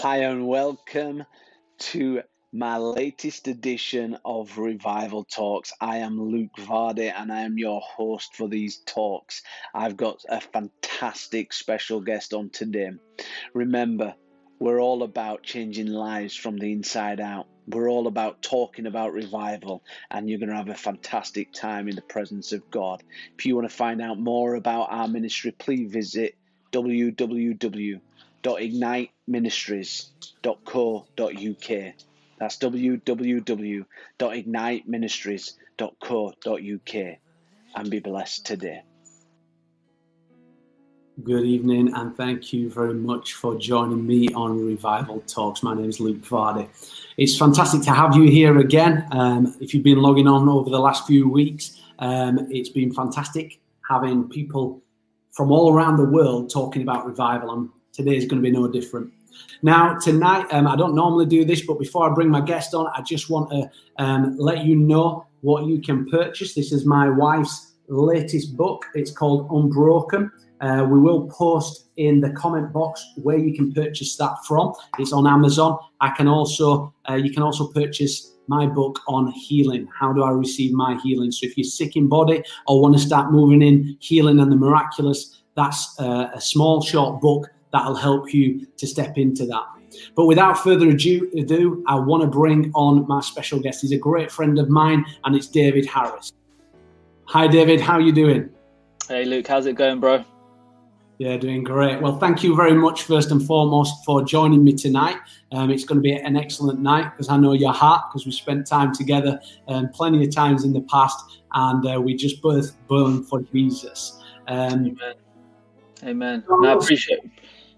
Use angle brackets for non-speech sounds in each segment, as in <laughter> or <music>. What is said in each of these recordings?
Hi, and welcome to my latest edition of Revival Talks. I am Luke Vardy and I am your host for these talks. I've got a fantastic special guest on today. Remember, we're all about changing lives from the inside out. We're all about talking about revival, and you're going to have a fantastic time in the presence of God. If you want to find out more about our ministry, please visit www www.igniteministries.co.uk. That's www.igniteministries.co.uk. And be blessed today. Good evening, and thank you very much for joining me on Revival Talks. My name is Luke Vardy. It's fantastic to have you here again. Um, if you've been logging on over the last few weeks, um, it's been fantastic having people from all around the world talking about revival. I'm today is going to be no different. Now, tonight, um, I don't normally do this, but before I bring my guest on, I just want to um, let you know what you can purchase. This is my wife's latest book. It's called Unbroken. Uh, we will post in the comment box where you can purchase that from. It's on Amazon. I can also uh, you can also purchase my book on healing. How do I receive my healing? So if you're sick in body or want to start moving in healing and the miraculous, that's uh, a small short book that'll help you to step into that. But without further ado, I want to bring on my special guest. He's a great friend of mine, and it's David Harris. Hi, David. How are you doing? Hey, Luke. How's it going, bro? Yeah, doing great. Well, thank you very much, first and foremost, for joining me tonight. Um, it's going to be an excellent night because I know your heart because we spent time together um, plenty of times in the past, and uh, we just both burn for Jesus. Um, Amen. Amen. No, I appreciate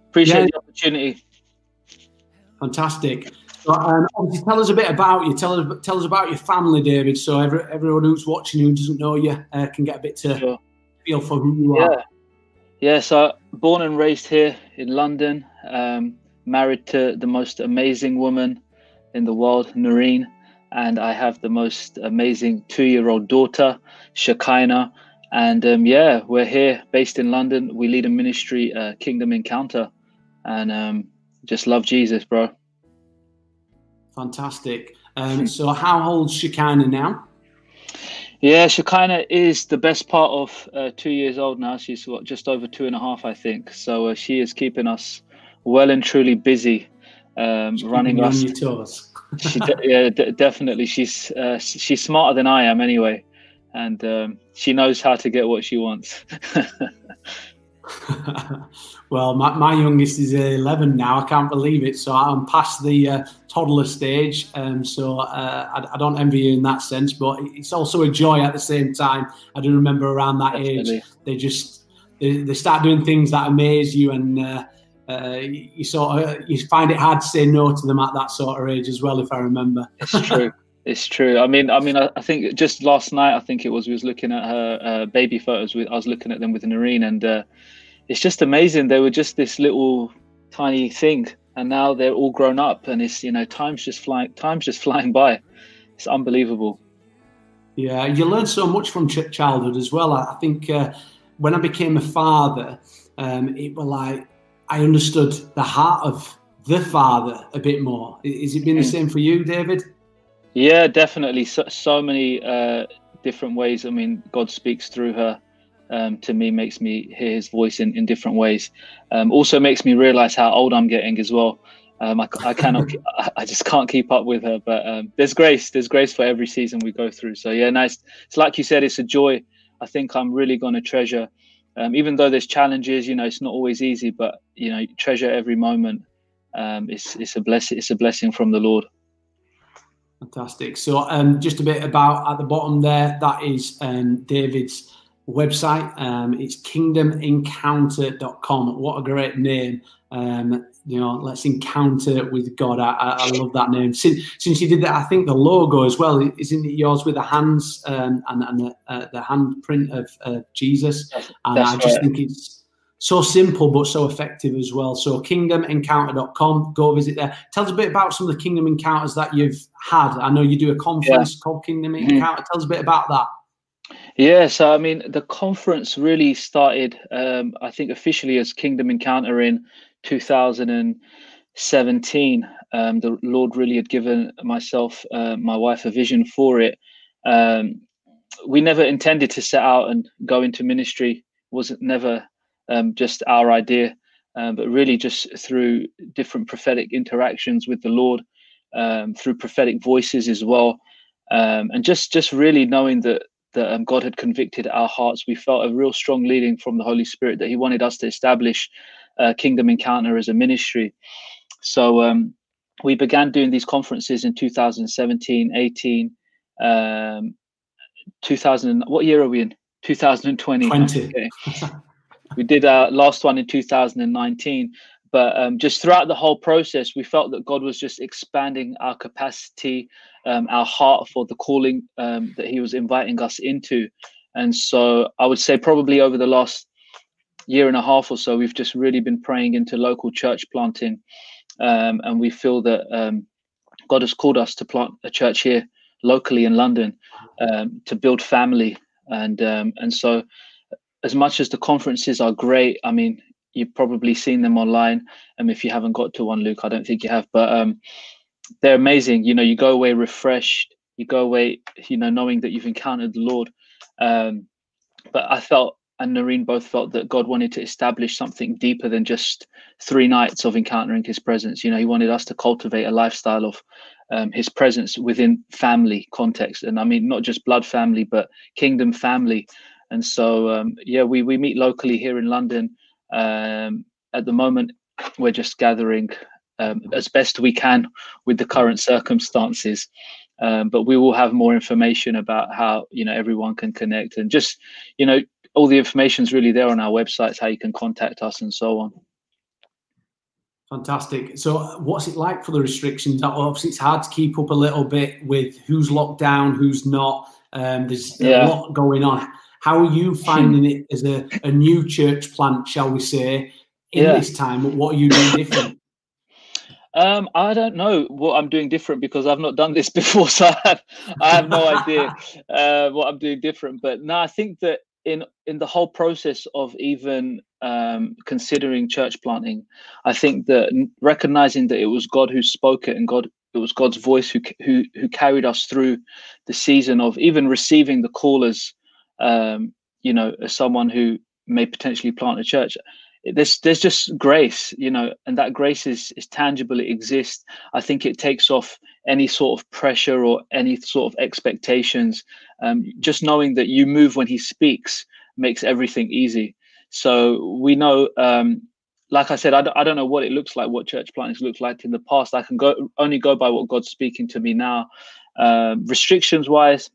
Appreciate yeah. the opportunity. Fantastic. So, um, obviously, tell us a bit about you. Tell us tell us about your family, David. So every, everyone who's watching who doesn't know you uh, can get a bit to sure. feel for who you yeah. are. Yeah. So born and raised here in London. Um, married to the most amazing woman in the world, Noreen, and I have the most amazing two-year-old daughter, Shekinah. And um, yeah, we're here, based in London. We lead a ministry, uh, Kingdom Encounter and um, just love Jesus, bro. Fantastic. Um, <laughs> so, how old's Shekinah now? Yeah, Shekinah is the best part of uh, two years old now. She's what, just over two and a half, I think. So uh, she is keeping us well and truly busy, um, running us. On your toes. she <laughs> de- yeah, d- definitely. She's uh, she's smarter than I am, anyway, and um, she knows how to get what she wants. <laughs> well, my, my youngest is 11 now. I can't believe it. So I'm past the uh, toddler stage. Um, so uh, I, I, don't envy you in that sense, but it's also a joy at the same time. I do remember around that Definitely. age, they just they, they, start doing things that amaze you, and uh, uh you sort of you find it hard to say no to them at that sort of age as well. If I remember, it's true. <laughs> It's true. I mean, I mean, I, I, think just last night, I think it was, we was looking at her uh, baby photos. With, I was looking at them with Noreen, and uh, it's just amazing. They were just this little tiny thing, and now they're all grown up, and it's you know time's just flying. Time's just <laughs> flying by. It's unbelievable. Yeah, you learn so much from ch- childhood as well. I, think uh, when I became a father, um, it was like I understood the heart of the father a bit more. Is it been the same for you, David? Yeah, definitely. So, so many uh, different ways. I mean, God speaks through her um, to me makes me hear his voice in, in different ways. Um, also makes me realize how old I'm getting as well. Um, I, I, cannot, <laughs> I just can't keep up with her. But um, there's grace, there's grace for every season we go through. So yeah, nice. It's like you said, it's a joy. I think I'm really going to treasure, um, even though there's challenges. You know, it's not always easy, but you know, treasure every moment. Um, it's it's a blessing. It's a blessing from the Lord. Fantastic. So, um, just a bit about at the bottom there. That is um, David's website. Um, it's kingdomencounter.com. What a great name. Um, you know, let's encounter with God. I, I, love that name. Since, since you did that, I think the logo as well, isn't it yours with the hands um, and, and the, uh, the handprint of uh, Jesus? And That's I just right. think it's so simple but so effective as well. So kingdomencounter.com, go visit there. Tell us a bit about some of the Kingdom Encounters that you've had. I know you do a conference yeah. called Kingdom mm-hmm. Encounter. Tell us a bit about that. Yeah, so I mean, the conference really started, um, I think, officially as Kingdom Encounter in 2017. um, the Lord really had given myself, uh, my wife, a vision for it. Um, we never intended to set out and go into ministry. Wasn't never um, just our idea, um, but really just through different prophetic interactions with the Lord, um, through prophetic voices as well, um, and just just really knowing that that um, God had convicted our hearts. We felt a real strong leading from the Holy Spirit that He wanted us to establish a Kingdom Encounter as a ministry. So um, we began doing these conferences in 2017, 18, um, 2000. What year are we in? 2020. 20. Okay. <laughs> we did our last one in 2019 but um, just throughout the whole process we felt that god was just expanding our capacity um, our heart for the calling um, that he was inviting us into. And so i would say probably over the last year and a half or so we've just really been praying into local church planting um, and we feel that um, god has called us to plant a church here locally in london um, to build family. And and so as much as the conferences are great i mean you've probably seen them online. And um, if you haven't got to one, Luke, I don't think you have, but um, they're amazing. You know, you go away refreshed. You go away, you know, knowing that you've encountered the Lord. Um, but I felt, and Noreen both felt that God wanted to establish something deeper than just three nights of encountering His presence. You know, He wanted us to cultivate a lifestyle of um, His presence within family context, and I mean not just blood family, but kingdom family. And so, um, yeah, we we meet locally here in London. Um, at the moment, we're just gathering um, as best we can with the current circumstances. Um, but we will have more information about how you know everyone can connect and just you know all the information is really there on our websites how you can contact us and so on fantastic so what's it like for the restrictions obviously it's hard to keep up a little bit with who's locked down who's not um, there's yeah. a lot going on how are you finding it as a, a new church plant, shall we say, in yeah. this time? What are you doing different? Um, I don't know what I'm doing different because I've not done this <laughs> before, so I have, I have no idea <laughs> uh, what I'm doing different. But no, I think that in in the whole process of even um, considering church planting, I think that recognizing that it was God who spoke it and God it was God's voice who who who carried us through the season of even receiving the call as um, you know, as someone who may potentially plant a church, there's there's just grace, you know, and that grace is is tangible. It exists. I think it takes off any sort of pressure or any sort of expectations. Um, just knowing that you move when He speaks makes everything easy. So we know um, like I said, I don't, I don't know what it looks like, what church plantings looked like in the past. I can go only go by what God's speaking to me now. Um, restrictions wise,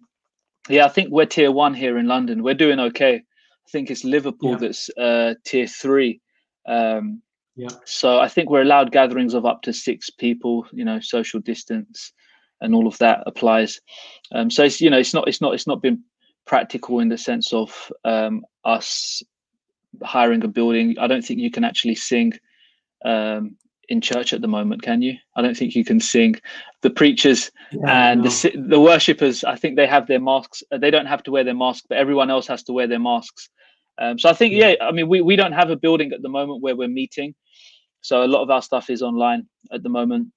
yeah, I think we're tier one here in London. We're doing okay. I think it's Liverpool yeah. that's uh, tier three. Um, yeah. So I think we're allowed gatherings of up to six people. You know, social distance and all of that applies. Um, so it's you know it's not it's not it's not been practical in the sense of um, us hiring a building. I don't think you can actually sing um, in church at the moment, can you? I don't think you can sing. The preachers yeah, and the the worshippers, I think they have their masks. Uh, they don't have to wear their mask, but everyone else has to wear their masks. Um, so I think, yeah. yeah, I mean, we, we don't have a building at the moment where we're meeting, so a lot of our stuff is online at the moment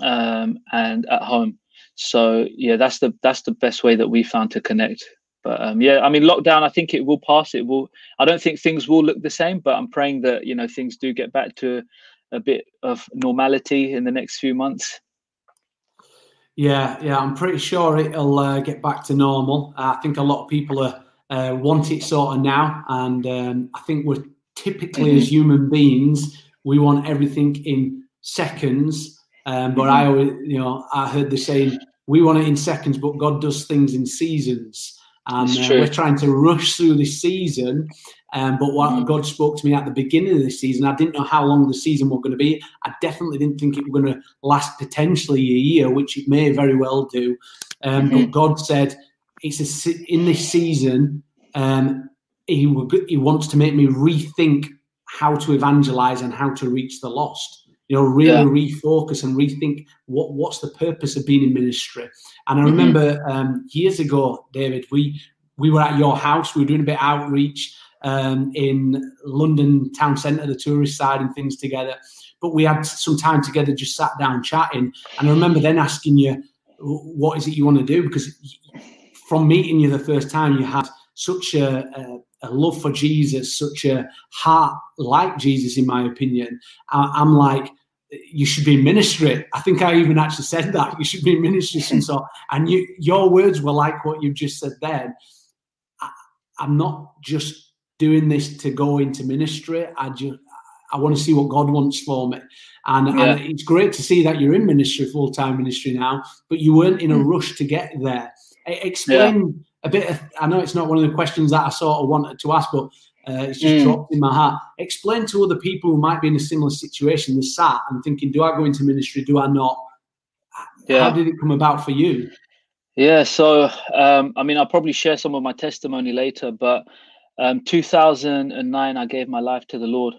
um, and at home. So yeah, that's the that's the best way that we found to connect. But um, yeah, I mean, lockdown. I think it will pass. It will. I don't think things will look the same, but I'm praying that you know things do get back to a bit of normality in the next few months? Yeah, yeah, I'm pretty sure it'll uh, get back to normal. I think a lot of people are, uh, want it sort of now, and um, I think we're typically mm-hmm. as human beings we want everything in seconds. Um, but mm-hmm. I always, you know, I heard the saying, "We want it in seconds, but God does things in seasons." And uh, we're trying to rush through this season um, but what mm. God spoke to me at the beginning of the season, I didn't know how long the season was going to be. I definitely didn't think it was going to last potentially a year, which it may very well do. Um, mm-hmm. But God said, "It's a, in this season. Um, he he wants to make me rethink how to evangelize and how to reach the lost." you know, really yeah. refocus and rethink what what's the purpose of being in ministry. And I mm-hmm. remember um, years ago, David, we we were at your house, we were doing a bit of outreach, um, in London town centre, the tourist side, and things together. but we had some time together, just sat down chatting. And I remember then asking you, what is it you want to do? Because from meeting you the first time, you had such a, a, a love for Jesus, such a heart like Jesus, in my opinion. I, I'm like, you should be in ministry. I think I even actually said that you should be in ministry. And so, <laughs> and you, your words were like what you just said then. I, I'm not just doing this to go into ministry. I just, I want to see what God wants for me. And, yeah. and it's great to see that you're in ministry, full time ministry now, but you weren't in a mm. rush to get there. Explain yeah. a bit. Of, I know it's not one of the questions that I sort of wanted to ask, but uh, it's just mm. dropped in my heart. Explain to other people who might be in a similar situation, they sat and thinking, do I go into ministry? Do I not? Yeah. How did it come about for you? Yeah, so um, I mean, I'll probably share some of my testimony later, but um, 2009, I gave my life to the Lord.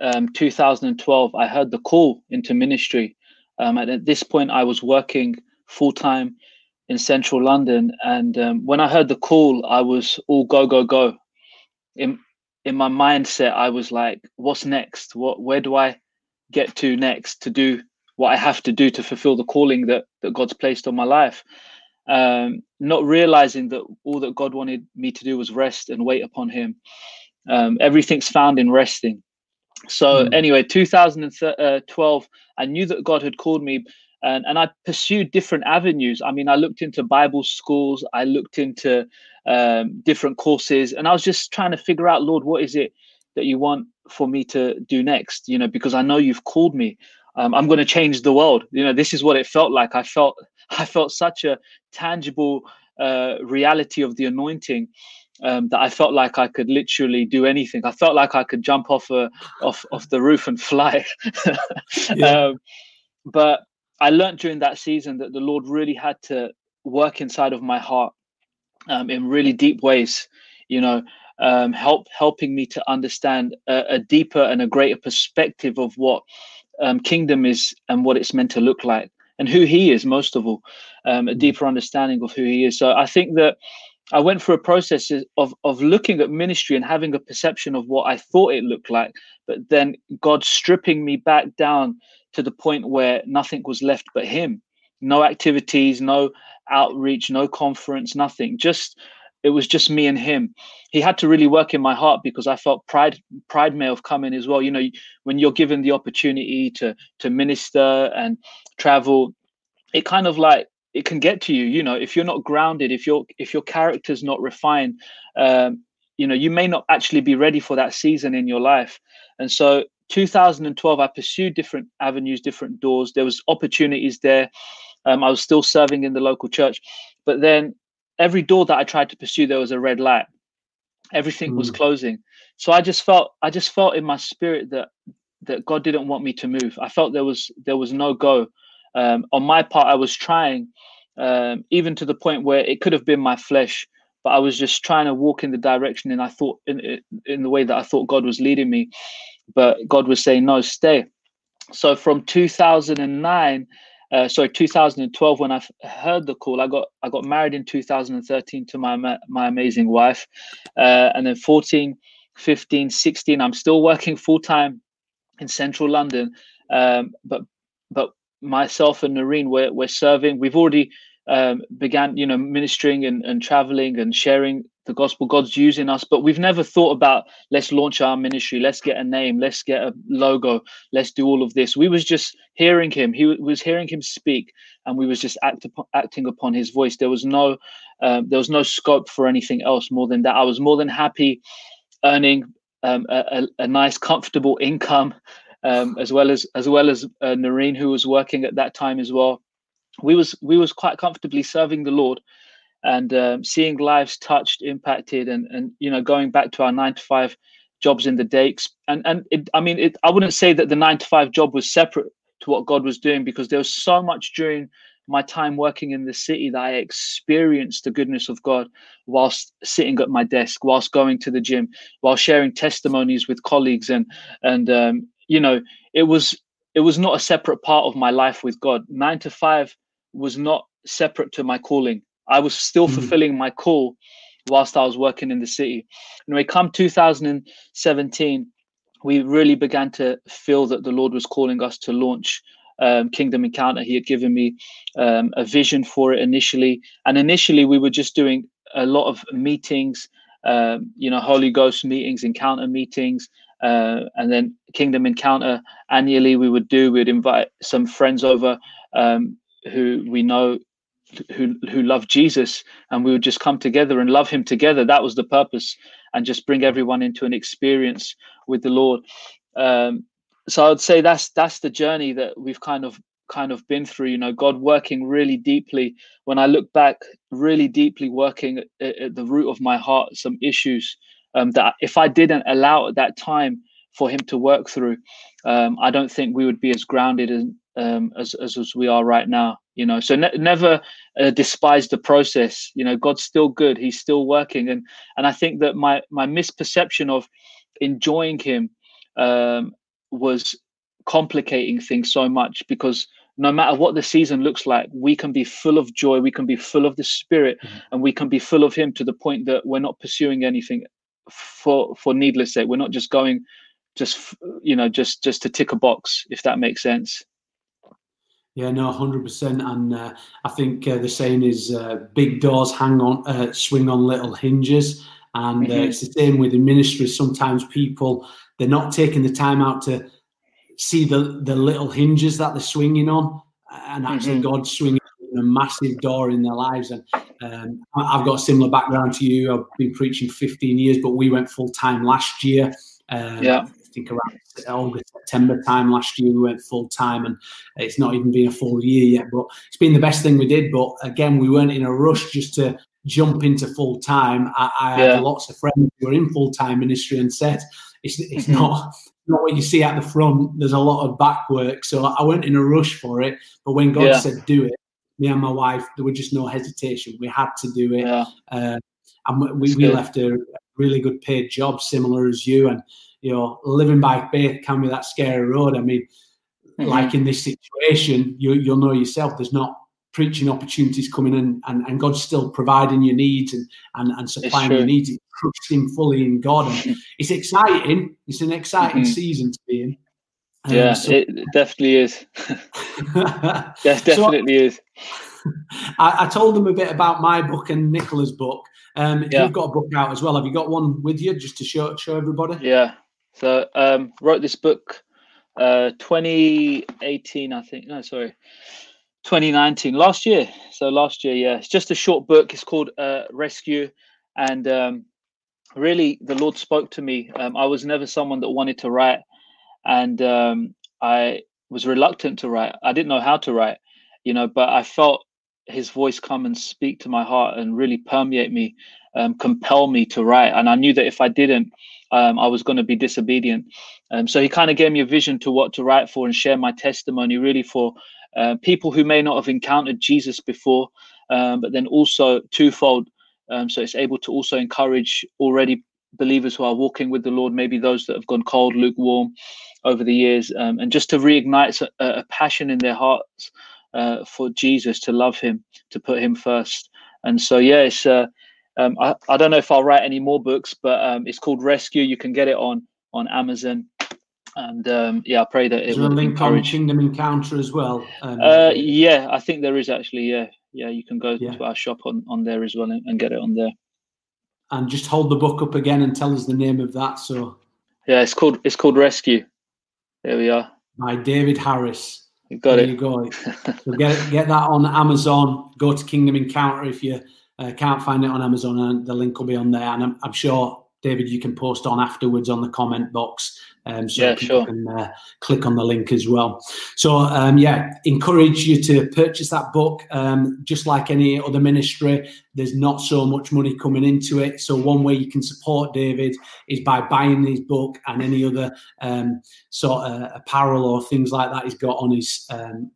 Um, 2012, I heard the call into ministry. Um, and at this point, I was working full time in central London. And um, when I heard the call, I was all go, go, go. In, in my mindset, I was like, what's next? What, where do I get to next to do what I have to do to fulfill the calling that, that God's placed on my life? Um, not realizing that all that God wanted me to do was rest and wait upon Him. Um, everything's found in resting. So, mm. anyway, 2012, I knew that God had called me and, and I pursued different avenues. I mean, I looked into Bible schools, I looked into um, different courses, and I was just trying to figure out, Lord, what is it that you want for me to do next? You know, because I know you've called me. Um, I'm going to change the world. You know, this is what it felt like. I felt, <laughs> I felt such a tangible uh, reality of the anointing. Um, that I felt like I could literally do anything. I felt like I could jump off a off off the roof and <laughs> fly. yeah. um, but I learned during that season that the Lord really had to work inside of my heart um, in really deep ways. You know, um, help helping me to understand a, a, deeper and a greater perspective of what um, kingdom is and what it's meant to look like and who He is. Most of all, um, a mm. deeper understanding of who He is. So I think that. I went through a process of of looking at ministry and having a perception of what I thought it looked like, but then God stripping me back down to the point where nothing was left but him no activities no outreach no conference nothing just it was just me and him he had to really work in my heart because i felt pride pride may have come in as well you know when you're given the opportunity to to minister and travel it kind of like it can get to you you know if you're not grounded if your if your character's not refined um you know you may not actually be ready for that season in your life and so 2012, I pursued different avenues, different doors. There was opportunities there. Um, I was still serving in the local church, but then every door that I tried to pursue, there was a red light. Everything mm. was closing. So I just felt, I just felt in my spirit that that God didn't want me to move. I felt there was there was no go. Um, on my part, I was trying, um, even to the point where it could have been my flesh, but I was just trying to walk in the direction, and I thought in in the way that I thought God was leading me but God was saying, no, stay. So from 2009, uh, sorry, 2012, when I heard the call, I got I got married in 2013 to my my amazing wife, uh, and then 14, 15, 16, I'm still working full time in central London, um, but but myself and Noreen, we're we're serving. We've already um, began, you know, ministering and, and traveling and sharing the gospel. God's using us, but we've never thought about let's launch our ministry, let's get a name, let's get a logo, let's do all of this. We was just hearing him. He was hearing him speak, and we was just act upon, acting upon his voice. There was no, um, there was no scope for anything else more than that. I was more than happy earning um, a, a, nice, comfortable income. Um, as well as as well as uh, Noreen, who was working at that time as well, we was we was quite comfortably serving the Lord and um, seeing lives touched, impacted, and and you know going back to our nine to five jobs in the day. And and it, I mean, it, I wouldn't say that the nine to five job was separate to what God was doing because there was so much during my time working in the city that I experienced the goodness of God whilst sitting at my desk, whilst going to the gym, while sharing testimonies with colleagues, and and um, you know, it was it was not a separate part of my life with God. Nine to five was not separate to my calling. I was still mm-hmm. fulfilling my call whilst I was working in the city. And when come 2017, we really began to feel that the Lord was calling us to launch um, Kingdom Encounter. He had given me um, a vision for it initially, and initially we were just doing a lot of meetings, um, you know, Holy Ghost meetings, encounter meetings, uh, and then Kingdom Encounter annually we would do. We'd invite some friends over um, who we know who who love Jesus, and we would just come together and love Him together. That was the purpose, and just bring everyone into an experience with the Lord. Um, so I'd say that's that's the journey that we've kind of kind of been through. You know, God working really deeply. When I look back, really deeply working at, at the root of my heart, some issues um, that if I didn't allow at that time for Him to work through, um, I don't think we would be as grounded as, um, as, as, as we are right now. You know, so ne- never uh, despise the process. You know, God's still good; He's still working, and and I think that my my misperception of enjoying Him um, was complicating things so much because no matter what the season looks like, we can be full of joy, we can be full of the Spirit, mm-hmm. and we can be full of Him to the point that we're not pursuing anything for for needless sake. We're not just going, just you know, just just to tick a box, if that makes sense. Yeah, no, hundred percent, and uh, I think uh, the saying is uh, "big doors hang on, uh, swing on little hinges," and uh, mm-hmm. it's the same with the ministry. Sometimes people they're not taking the time out to see the the little hinges that they're swinging on, and actually mm-hmm. God swinging a massive door in their lives. And um, I've got a similar background to you. I've been preaching 15 years, but we went full time last year. Um, yeah. Think around August, September time last year, we went full time, and it's not even been a full year yet. But it's been the best thing we did. But again, we weren't in a rush just to jump into full time. I, I yeah. had lots of friends who were in full time ministry and said, "It's it's mm-hmm. not <laughs> not what you see at the front. There's a lot of back work." So I went in a rush for it. But when God yeah. said, "Do it," me and my wife, there was just no hesitation. We had to do it. Yeah. Uh, and we, we left a really good paid job, similar as you. And, you know, living by faith can be that scary road. I mean, mm-hmm. like in this situation, you, you'll know yourself, there's not preaching opportunities coming in and, and God's still providing your needs and, and, and supplying your needs. trusting fully in God. And <laughs> it's exciting. It's an exciting mm-hmm. season to be in. Um, yeah, so, it definitely is. <laughs> <laughs> yes, definitely so, is. I, I, told them a bit about my book and Nicola's book. Um, yeah. You've got a book out as well. Have you got one with you just to show show everybody? Yeah. So um, wrote this book, uh, 2018, I think. No, sorry, 2019, last year. So last year, yeah. It's just a short book. It's called uh, Rescue, and um, really, the Lord spoke to me. Um, I was never someone that wanted to write and um, I was reluctant to write. I didn't know how to write, you know, but I felt his voice come and speak to my heart and really permeate me, um, compel me to write. And I knew that if I didn't, um, I was going to be disobedient. Um, so he kind of gave me a vision to what to write for and share my testimony, really for uh, people who may not have encountered Jesus before, um, but then also twofold. Um, so it's able to also encourage already believers who are walking with the Lord, maybe those that have gone cold, lukewarm over the years, um, and just to reignite a, a passion in their hearts uh, for Jesus, to love Him, to put Him first. And so, yeah, it's, uh, um, I, I don't know if I'll write any more books, but um, it's called Rescue. You can get it on on Amazon. And um, yeah, I pray that it will link encourage on Kingdom Encounter as well. Um, uh, yeah, I think there is actually. Yeah, yeah, you can go yeah. to our shop on, on there as well and, and get it on there and just hold the book up again and tell us the name of that. So yeah, it's called it's called Rescue. There we are. By David Harris. You got there it. you go. <laughs> so get get that on Amazon. Go to Kingdom Encounter if you uh, can't find it on Amazon, and the link will be on there. And I'm, I'm sure David, you can post on afterwards on the comment box. Um, so yeah, people sure. can uh, click on the link as well. So um, yeah, encourage you to purchase that book. Um, just like any other ministry, there's not so much money coming into it. So one way you can support David is by buying his book and any other um, sort of apparel or things like that he's got on his um,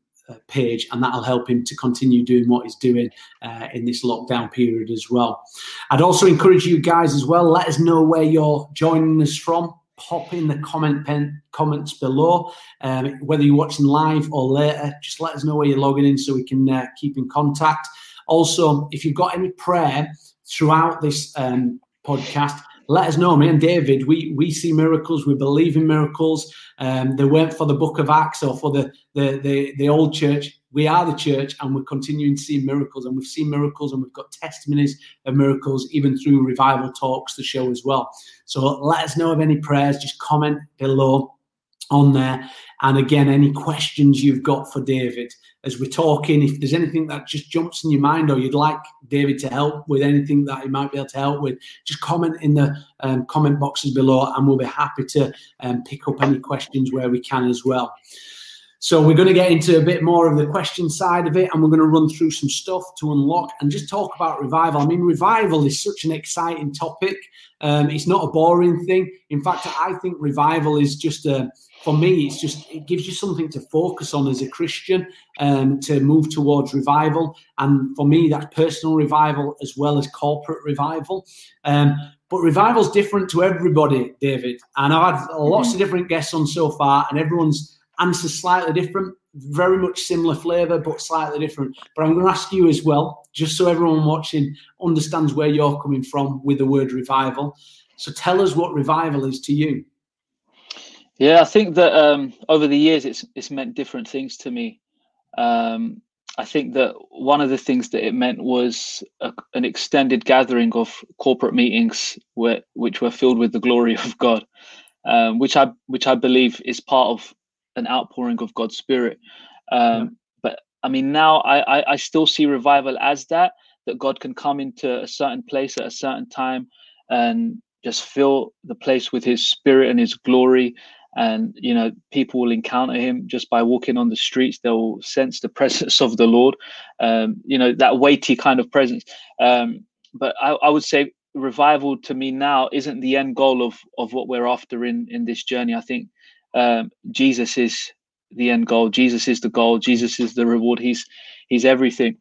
page, and that'll help him to continue doing what he's doing uh, in this lockdown period as well. I'd also encourage you guys as well. Let us know where you're joining us from. Pop in the comment pen comments below. Um, whether you're watching live or later, just let us know where you're logging in so we can uh, keep in contact. Also, if you've got any prayer throughout this um, podcast, let us know. Me and David, we we see miracles. We believe in miracles. Um, they weren't for the Book of Acts or for the the the, the old church. We are the church, and we're continuing to see miracles. And we've seen miracles, and we've got testimonies of miracles, even through revival talks, the show as well. So let us know of any prayers. Just comment below on there. And again, any questions you've got for David as we're talking, if there's anything that just jumps in your mind or you'd like David to help with anything that he might be able to help with, just comment in the um, comment boxes below and we'll be happy to um, pick up any questions where we can as well. So we're going to get into a bit more of the question side of it, and we're going to run through some stuff to unlock and just talk about revival. I mean, revival is such an exciting topic. Um, it's not a boring thing. In fact, I think revival is just a for me, it's just it gives you something to focus on as a Christian um, to move towards revival. And for me, that's personal revival as well as corporate revival. Um, but revival's different to everybody, David. And I've had lots mm-hmm. of different guests on so far, and everyone's answer slightly different. Very much similar flavour, but slightly different. But I'm going to ask you as well, just so everyone watching understands where you're coming from with the word revival. So tell us what revival is to you. Yeah, I think that um, over the years it's it's meant different things to me. Um, I think that one of the things that it meant was a, an extended gathering of corporate meetings where, which were filled with the glory of God, um, which I which I believe is part of an outpouring of God's Spirit. Um, yeah. But I mean, now I, I I still see revival as that that God can come into a certain place at a certain time and just fill the place with His Spirit and His glory and you know people will encounter him just by walking on the streets. They'll sense the <laughs> presence of the lord um, you know that weighty kind of presence. Um, but I, I, would say revival to me now isn't the end goal of of what we're after in in this journey. I think um, jesus is the end goal. Jesus is the goal. Jesus is the reward. He's he's everything.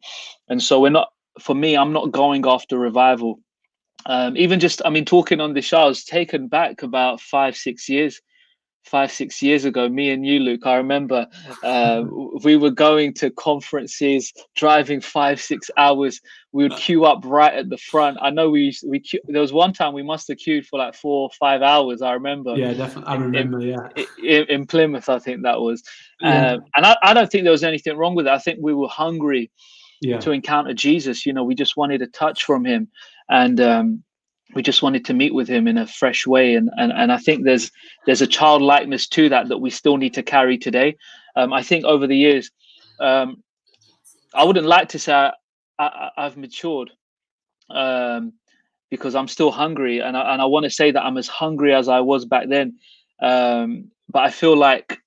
And so we're not for me i'm not going after revival. Um, even just i mean talking on the show i was taken back about five six years five six years ago me and you luke i remember <laughs> uh, we were going to conferences driving five six hours. We would queue up right at the front. I know we we there was one time we must have queued for like four or five hours i remember. Yeah definitely i remember in, yeah in, in, plymouth i think that was. Yeah. um, and I, I don't think there was anything wrong with it. I think we were hungry yeah. to encounter jesus you know we just wanted a touch from him. And um, we just wanted to meet with him in a fresh way and and, and i think there's there's a childlikeness to that that we still need to carry today um, i think over the years um, i wouldn't like to say I, have matured um, because i'm still hungry and i, and I want to say that i'm as hungry as i was back then um, but i feel like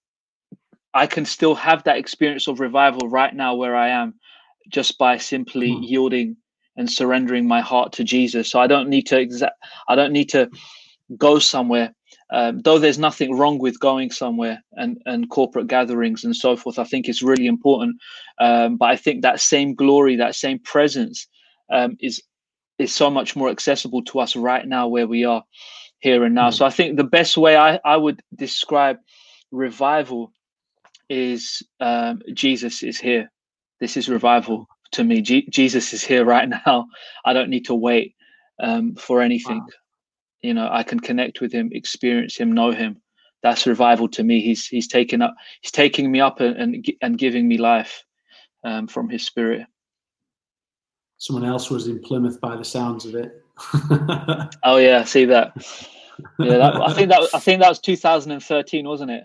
i can still have that experience of revival right now where i am just by simply mm. yielding and surrendering my heart to Jesus. So I don't need to exa- I don't need to go somewhere. Um, though there's nothing wrong with going somewhere and, and corporate gatherings and so forth, I think it's really important. Um, but I think that same glory, that same presence, um, is is so much more accessible to us right now where we are here and now. Mm-hmm. So I think the best way I, I would describe revival is um, Jesus is here. This is revival to me. G- Jesus is here <laughs> right now. I don't need to wait um, for anything. Wow. You know, I can connect with him, experience him, know him. That's revival to me. He's he's taking up, he's taking me up and and, and giving me life um, from his spirit. Someone else was in Plymouth by the sounds of it. <laughs> oh yeah, see that. Yeah, that, I think that I think that was 2013, wasn't it?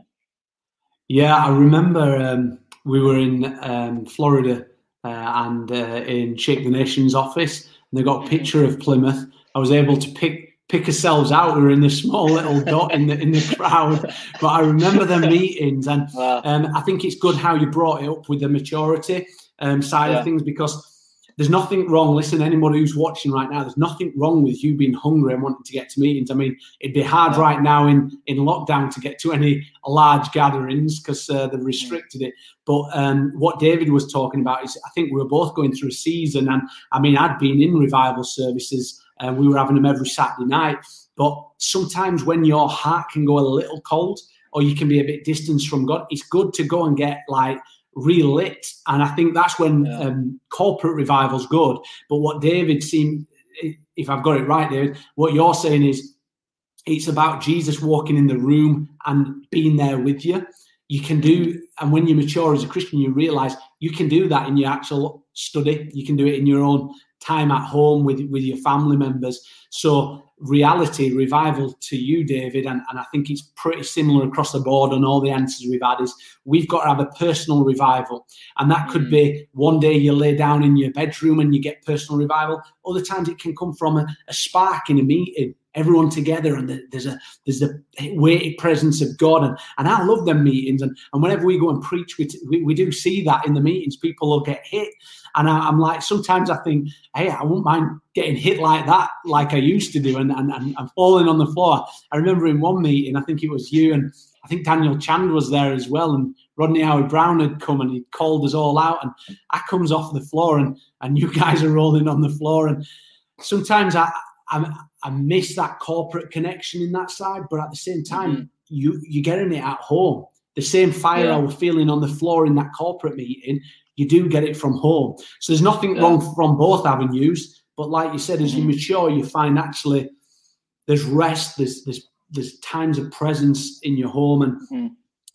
Yeah, I remember um, we were in um, Florida and uh, in Shake the Nation's office. And they got a picture of Plymouth. I was able to pick pick ourselves out. We were in this small little <laughs> dot in the in the crowd, but I remember the <laughs> meetings, and um, I think it's good how you brought it up with the maturity um, side yeah. of things because there's nothing wrong. Listen, anybody who's watching right now, there's nothing wrong with you being hungry and wanting to get to meetings. I mean, it'd be hard right now in in lockdown to get to any large gatherings because uh, they've restricted it. But um, what David was talking about is, I think we were both going through a season, and I mean, I'd been in revival services. and we were having them every Saturday night. But sometimes when your heart can go a little cold, or you can be a bit distanced from God, it's good to go and get like relit. And I think that's when yeah. um, corporate revival's good. But what David seemed, if I've got it right, David, what you're saying is it's about Jesus walking in the room and being there with you. You can do, and when you mature as a Christian, you realize you can do that in your actual study. You can do it in your own time at home with with your family members. So reality revival to you, David, and, and I think it's pretty similar across the board on all the answers we've had is we've got to have a personal revival. And that could mm. be one day you lay down in your bedroom and you get personal revival. Other times it can come from a, a spark in a meeting everyone together and there's a there's a weighted presence of God. And, and I love them meetings. And, and whenever we go and preach we, we, we do see that in the meetings people will get hit. And I, am like sometimes I think hey I wouldn't mind getting hit like that like I used to do and, and, and, and falling on the floor. I remember in one meeting I think it was you and I think Daniel Chand was there as well and Rodney Howard-Browne had come and he called us all out and I comes off the floor and and you guys are rolling on the floor. And sometimes I I'm I miss that corporate connection in that side, but at the same time, mm-hmm. you you're getting it at home. The same fire yeah. I was feeling on the floor in that corporate meeting, you do get it from home. So there's nothing yeah. wrong from both avenues. But like you said, as mm-hmm. you mature, you find actually there's rest, there's there's there's times of presence in your home, and mm-hmm.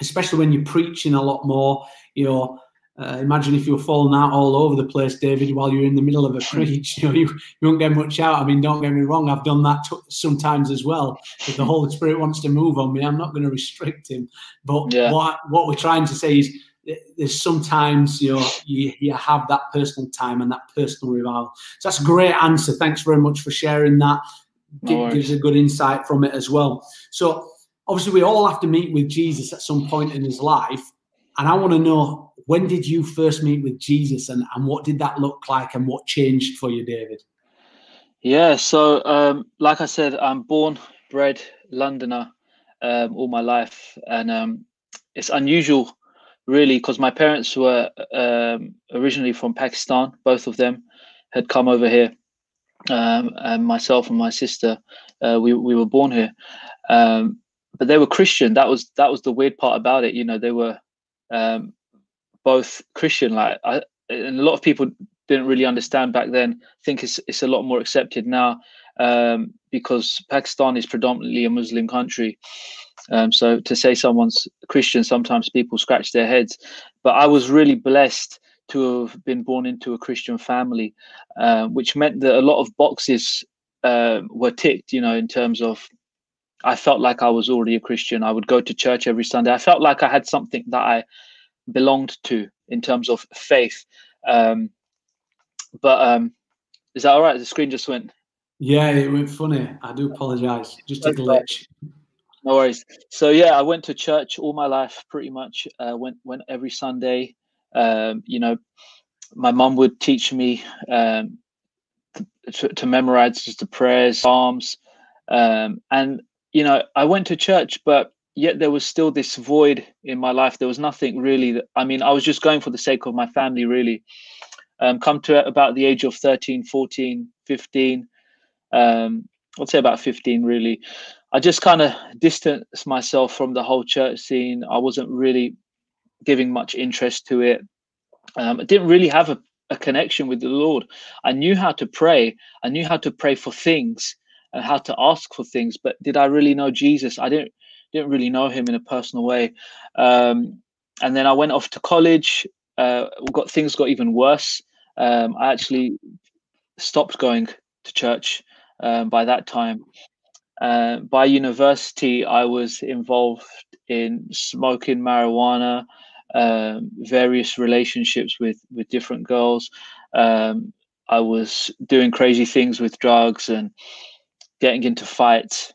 especially when you're preaching a lot more, you know, uh, imagine if you were falling out all over the place, David, while you're in the middle of a preach. <laughs> You know, you, you won't get much out. I mean, don't get me wrong, I've done that t- sometimes as well. If the Holy Spirit wants to move on me, I'm not going to restrict him. But yeah. what what we're trying to say is there's sometimes you know you, you have that personal time and that personal revival. So that's a great answer. Thanks very much for sharing that. Gives a good insight from it as well. So obviously we all have to meet with Jesus at some point in his life. And I want to know when did you first meet with Jesus and, and what did that look like and what changed for you, David? Yeah, so um, like I said, I'm born, bred Londoner um, all my life. And um, it's unusual, really, because my parents were um, originally from Pakistan, both of them had come over here. Um, and myself and my sister, uh, we, we were born here. Um, but they were Christian. That was that was the weird part about it. You know, they were um, both Christian. Like, I, and a lot of people didn't really understand back then. I think it's it's a lot more accepted now um, because Pakistan is predominantly a Muslim country. Um, so to say someone's Christian, sometimes people scratch their heads. But I was really blessed to have been born into a Christian family, uh, which meant that a lot of boxes uh, were ticked. You know, in terms of I felt like I was already a Christian. I would go to church every Sunday. I felt like I had something that I belonged to in terms of faith. Um, but um, is that all right? The screen just went. Yeah, it went funny. I do apologize. Just a glitch. No worries. So yeah, I went to church all my life, pretty much. Uh, went went every Sunday. Um, you know, my mum would teach me um, to, to memorize just the prayers, psalms, um, and you know, I went to church, but yet there was still this void in my life. There was nothing really. That, I mean, I was just going for the sake of my family, really. Um, come to about the age of 13, 14, 15, um, I'd say about 15, really. I just kind of distanced myself from the whole church scene. I wasn't really giving much interest to it. Um, I didn't really have a, a connection with the Lord. I knew how to pray. I knew how to pray for things and how to ask for things, but did I really know Jesus? I didn't didn't really know him in a personal way. Um, and then I went off to college. Uh, got things got even worse. Um, I actually stopped going to church um, by that time. Uh, by university, I was involved in smoking marijuana, um, various relationships with with different girls. Um, I was doing crazy things with drugs and getting into fights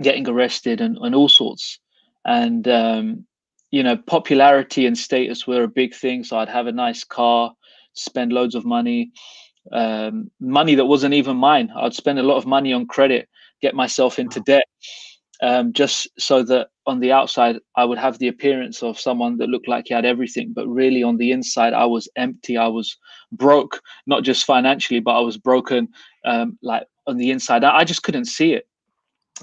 getting arrested and, and all sorts. And um, you know, popularity and status were a big thing. So I'd have a nice car, spend loads of money, um, money that wasn't even mine. I'd spend a lot of money on credit, get myself into debt, um, just so that on the outside I would have the appearance of someone that looked like he had everything, but really on the inside I was empty. I was broke, not just financially, but I was broken, um, like on the inside. I, I just couldn't see it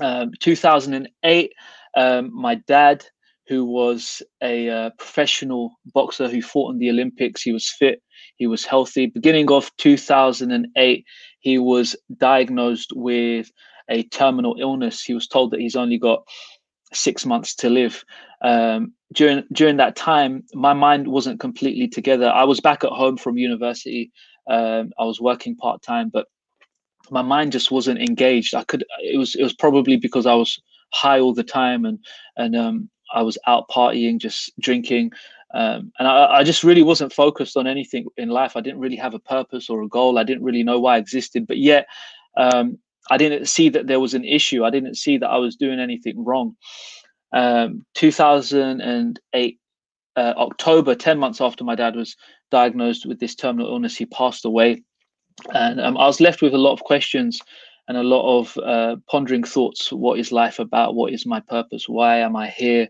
um, 2008, um, my dad, who was a uh, professional boxer who fought in the Olympics, he was fit, he was healthy. Beginning of 2008, he was diagnosed with a terminal illness. He was told that he's only got six months to live. Um, during during that time, my mind wasn't completely together. I was back at home from university. Um, I was working part time, but my mind just wasn't engaged. I could. It was. It was probably because I was high all the time and and um, I was out partying, just drinking. Um, and I, I, just really wasn't focused on anything in life. I didn't really have a purpose or a goal. I didn't really know why I existed. But yet, um, I didn't see that there was an issue. I didn't see that I was doing anything wrong. Um, 2008, uh, October, 10 months after my dad was diagnosed with this terminal illness, he passed away. And um, I was left with a lot of questions and a lot of uh, pondering thoughts. What is life about? What is my purpose? Why am I here?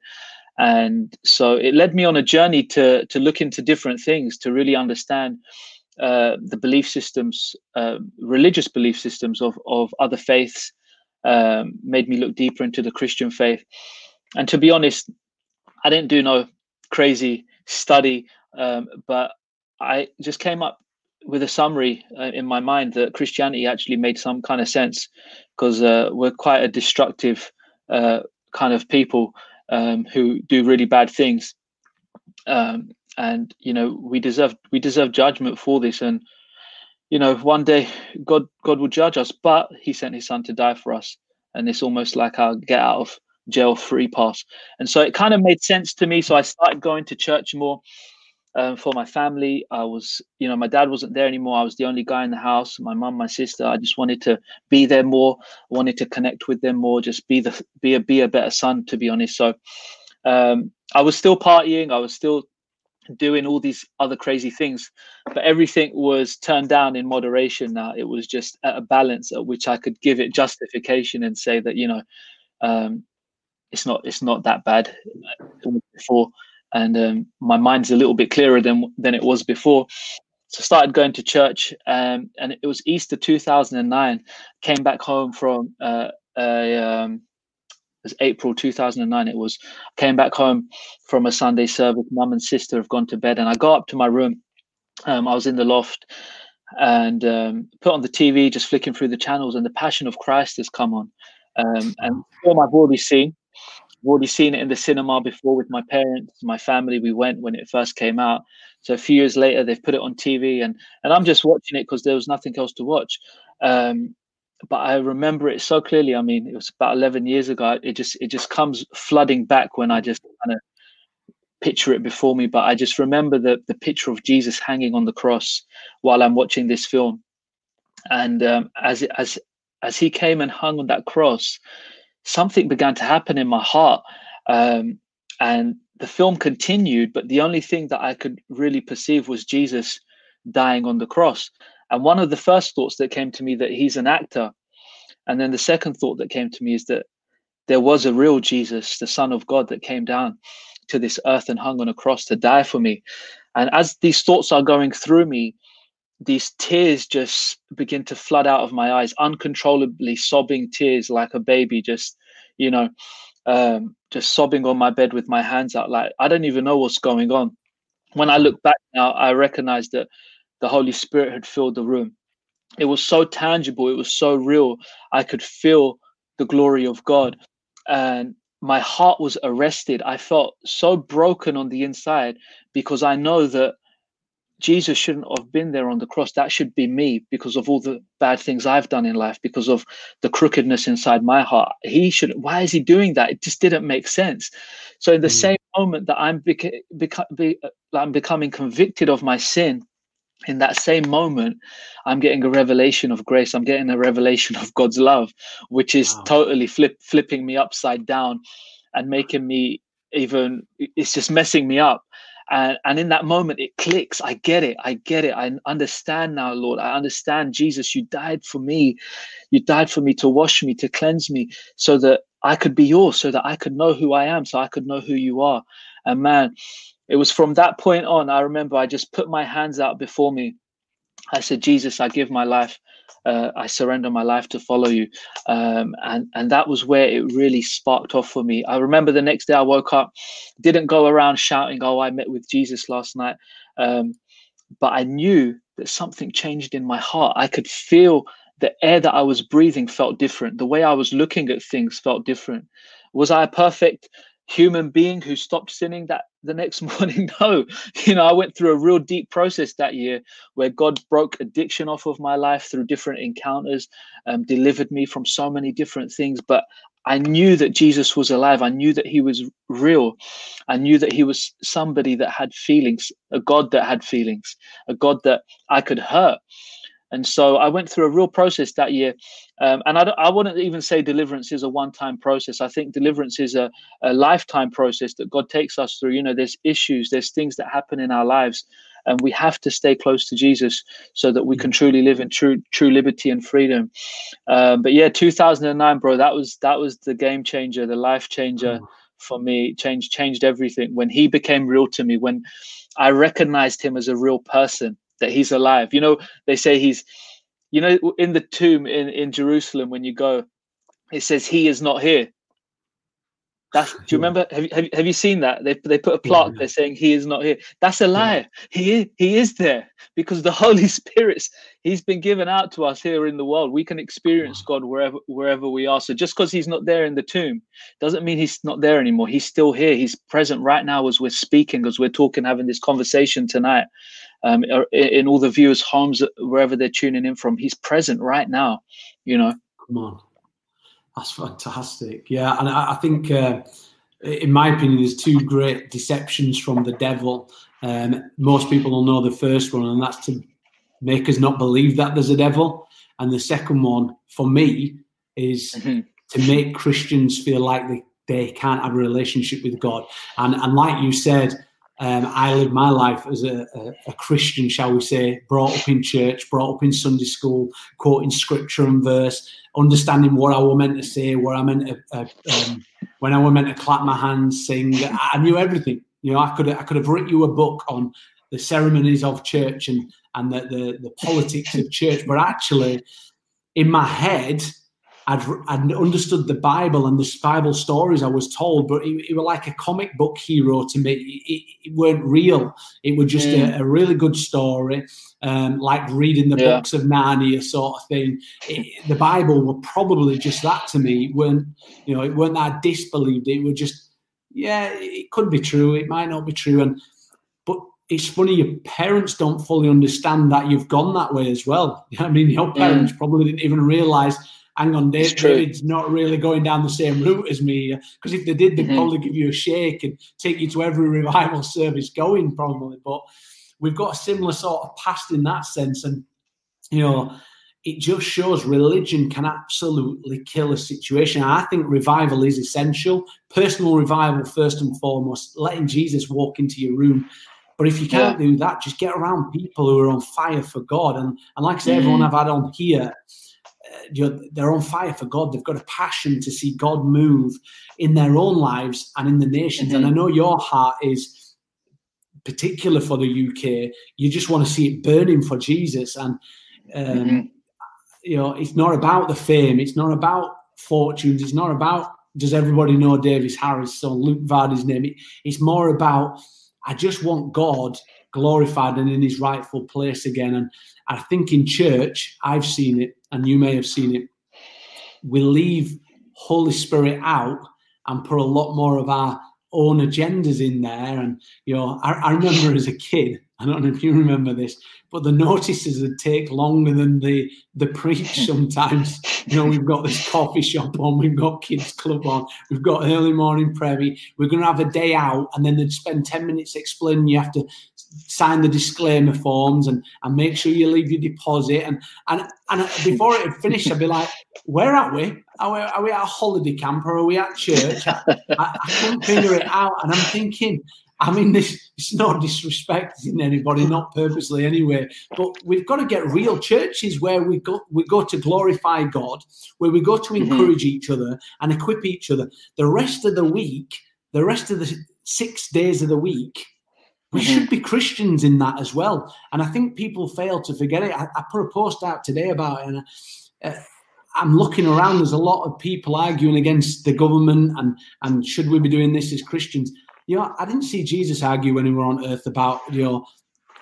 And so it led me on a journey to to look into different things to really understand uh, the belief systems, uh, religious belief systems of of other faiths. Um, made me look deeper into the Christian faith, and to be honest, I didn't do no crazy study, um, but I just came up with a summary uh, in my mind that Christianity actually made some kind of sense because uh, we're quite a destructive uh, kind of people um, who do really bad things, um, and you know we deserve we deserve judgment for this. And you know one day God God will judge us, but He sent His Son to die for us, and it's almost like our get out of jail free pass. And so it kind of made sense to me. So I started going to church more um, for my family. I was, you know, my dad wasn't there anymore. I was the only guy in the house. My mom, my sister. I just wanted to be there more. wanted to connect with them more. Just be the be a be a better son, to be honest. So um, I was still partying. I was still doing all these other crazy things, but everything was turned down in moderation. Now it was just at a balance at which I could give it justification and say that you know. Um, it's not it's not that bad before and um, my mind's a little bit clearer than than it was before. So I started going to church, um, and it was Easter 2009. Came back home from uh, a, um, it was April 2009. It was came back home from a Sunday service. Mum and sister have gone to bed, and I go up to my room. Um, I was in the loft and um, put on the TV, just flicking through the channels, and the Passion of Christ has come on. Um, and film I've already seen, I've already seen it in the cinema before with my parents, my family. We went when it first came out. So a few years later, they've put it on TV, and and I'm just watching it because there was nothing else to watch. Um, but I remember it so clearly. I mean, it was about 11 years ago. It just it just comes flooding back when I just kind of picture it before me. But I just remember the the picture of Jesus hanging on the cross while I'm watching this film, and um, as as as he came and hung on that cross, something began to happen in my heart. Um, and the film continued, but the only thing that I could really perceive was Jesus dying on the cross. And one of the first thoughts that came to me that he's an actor. And then the second thought that came to me is that there was a real Jesus, the Son of God, that came down to this earth and hung on a cross to die for me. And as these thoughts are going through me, these tears just begin to flood out of my eyes, uncontrollably sobbing tears like a baby, just, you know, um, just sobbing on my bed with my hands out. Like, I don't even know what's going on. When I look back now, I recognize that the Holy Spirit had filled the room. It was so tangible, it was so real. I could feel the glory of God. And my heart was arrested. I felt so broken on the inside because I know that Jesus shouldn't have been there on the cross. That should be me because of all the bad things I've done in life, because of the crookedness inside my heart. He should. Why is he doing that? It just didn't make sense. So in the mm. same moment that I'm beca- beca- be, I'm becoming convicted of my sin, in that same moment, I'm getting a revelation of grace. I'm getting a revelation of God's love, which is wow. totally flip, flipping me upside down and making me even. It's just messing me up and and in that moment it clicks. I get it. I get it. I understand now lord. I understand. Jesus you died for me. You died for me to wash me to cleanse me so that i could be yours so that i could know who i am so i could know who you are. And man it was from that point on i remember i just put my hands out before me. I said jesus i give my life uh, I surrender my life to follow you. Um, and, and that was where it really sparked off for me. I remember the next day I woke up, didn't go around shouting, Oh, I met with Jesus last night. Um, but I knew that something changed in my heart. I could feel the air that I was breathing felt different. The way I was looking at things felt different. Was I a perfect human being who stopped sinning that the next <laughs> morning? No. You know, I went through a real deep process that year where God broke addiction off of my life through different encounters, um, delivered me from so many different things. But I knew that Jesus was alive. I knew that he was real. I knew that he was somebody that had feelings, a God that had feelings, a God that I could hurt. And so I went through a real process that year. Um, and I, I wouldn't even say deliverance is a one time process. I think deliverance is a, a lifetime process that God takes us through. You know, there's issues, there's things that happen in our lives. And we have to stay close to Jesus so that we can truly live in true true liberty and freedom. Um, but yeah, 2009, bro, that was that was the game changer, the life changer for me. Changed changed everything when he became real to me. When I recognized him as a real person that he's alive. You know, they say he's, you know, in the tomb in, in Jerusalem, when you go, it says he is not here. That's, do you remember? Have you, have, have you seen that? They, they put a plot. They're saying he is not here. That's a lie. He he is there because the <laughs> Holy Spirit's he's been given out to us here in the world. We can experience God wherever wherever we are. So just because he's not there in the tomb doesn't mean he's not there anymore. He's still here. He's present right now as we're speaking, as we're talking, having this conversation tonight um, in all the viewers' homes, wherever they're tuning in from. He's present right now, you know. Come on. That's fantastic. Yeah. And I, I think, uh, in my opinion, there's two great deceptions from the devil. Um, most people will know the first one, and that's to make us not believe that there's a devil. And the second one, for me, is mm-hmm. to make Christians feel like they, they can't have a relationship with God. And, and like you said, um, I lived my life as a, a, a, Christian, shall we say, brought up in church, brought up in Sunday school, quoting scripture and verse, understanding what I was meant to say, where I meant to, uh, um, when I was meant to clap my hands, sing. I knew everything. You know, I could I could have written you a book on the ceremonies of church and and the, the, the politics of church, but actually, in my head, I'd, I'd understood the Bible and the Bible stories I was told, but it, it was like a comic book hero to me. It, it weren't real. It was just mm. a, a, really good story, um, like reading the yeah. books of Narnia sort of thing. It, the Bible were probably just that to me. It weren't you know? It weren't that I disbelieved it. were just yeah, it could be true. It might not be true, and but it's funny your parents don't fully understand that you've gone that way as well. <laughs> I mean, your parents mm. probably didn't even realize hang on, Dave, David's not really going down the same route as me. Because if they did, they'd mm-hmm. probably give you a shake and take you to every <laughs> revival service going, probably. But we've got a similar sort of past in that sense. And, you know, it just shows religion can absolutely kill a situation. I think revival is essential. Personal revival, first and foremost, letting Jesus walk into your room. But if you can't yeah. do that, just get around people who are on fire for God. And, and like I say, mm-hmm. everyone I've had on here, you know, they're on fire for God. They've got a passion to see God move in their own lives and in the nations. Mm-hmm. And I know your heart is particular for the UK. You just want to see it burning for Jesus. And um, mm-hmm. you know, it's not about the fame. It's not about fortunes. It's not about does everybody know David Harris or Luke Vardy's name. It, it's more about I just want God glorified and in his rightful place again. And I think in church, I've seen it, and you may have seen it. We leave Holy Spirit out and put a lot more of our own agendas in there. And you know, I, I remember as a kid, I don't know if you remember this, but the notices would take longer than the the preach <laughs> sometimes. you know, we've got this coffee shop on, we've got kids club on, we've got early morning prevy, we're going to have a day out, and then they'd spend 10 minutes explaining you have to sign the disclaimer forms and, and make sure you leave your deposit. And and and before it finished, I'd be like, where are we? Are we, are we at a holiday camp or are we at church? I, I, I couldn't figure it out. And I'm thinking, I mean, this it's not disrespecting anybody, not purposely anyway. But we've got to get real churches where we go we go to glorify God, where we go to mm-hmm. encourage mm-hmm. each other and equip each other. The rest of the week, the rest of the six days of the week, we mm-hmm. should be Christians in that as well. And I think people fail to forget it. I, I put a post out today about it, and uh, I'm looking around. There's a lot of people arguing against the government and and should we be doing this as Christians? You know, I didn't see Jesus argue when he were on earth about you know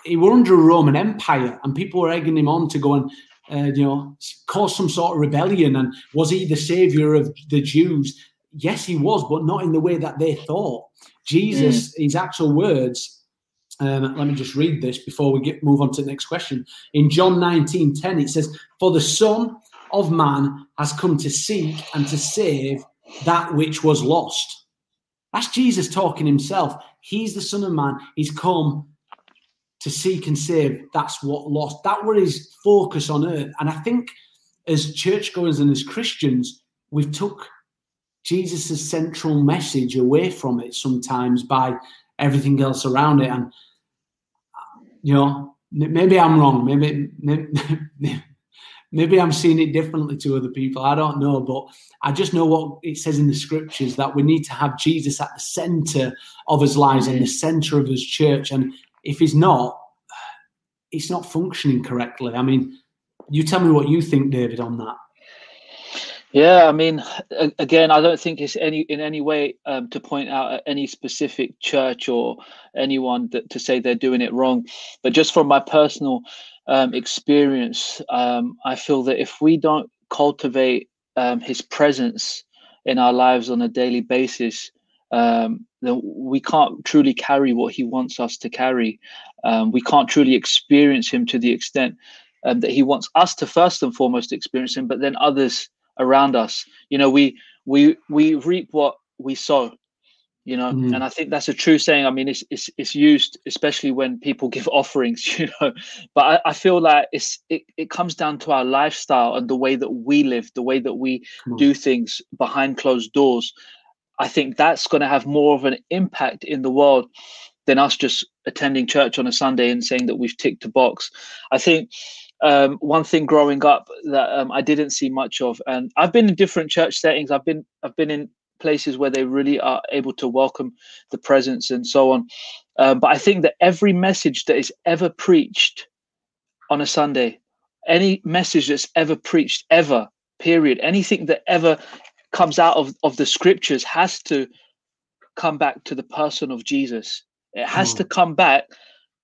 he were under a Roman Empire, and people were egging him on to go and uh, you know, cause some sort of rebellion? And was he the savior of the Jews? Yes, he was, but not in the way that they thought. Jesus, mm. his actual words, um, let me just read this before we get move on to the next question. In John 19 10, it says, For the Son of Man has come to seek and to save that which was lost. That's Jesus talking himself. He's the Son of Man. He's come to seek and save. That's what lost. That was his focus on earth. And I think as churchgoers and as Christians, we've took Jesus' central message away from it sometimes by everything else around it. And you know, maybe I'm wrong. Maybe, maybe <laughs> maybe I'm seeing it differently to other people. I don't know, but I just know what it says in the scriptures that we need to have Jesus at the center of his lives and the center of his church. And if he's not, it's not functioning correctly. I mean, you tell me what you think, David, on that. Yeah, I mean, again, I don't think it's any in any way um, to point out any specific church or anyone that to say they're doing it wrong, but just from my personal um, experience, um, I feel that if we don't cultivate um, His presence in our lives on a daily basis, um, then we can't truly carry what He wants us to carry. Um, we can't truly experience Him to the extent that He wants us to first and foremost experience Him, but then others around us. You know we we we reap what we sow you know mm. and i think that's a true saying. I mean it's, it's it's used especially when people <laughs> give offerings you know but i, I feel like it's it, it comes down to our lifestyle and the way that we live the way that we do things behind closed doors. I think that's going to have more of an impact in the world than us just attending church on a sunday and saying that we've ticked a box. I think um, one thing growing up that um, I didn't see much of, and I've been in different church settings. I've been I've been in places where they really are able to welcome the presence and so on. Um, but I think that every message that is ever preached on a Sunday, any message that's ever preached ever, period, anything that ever comes out of, of the scriptures has to come back to the person of Jesus. It has to come back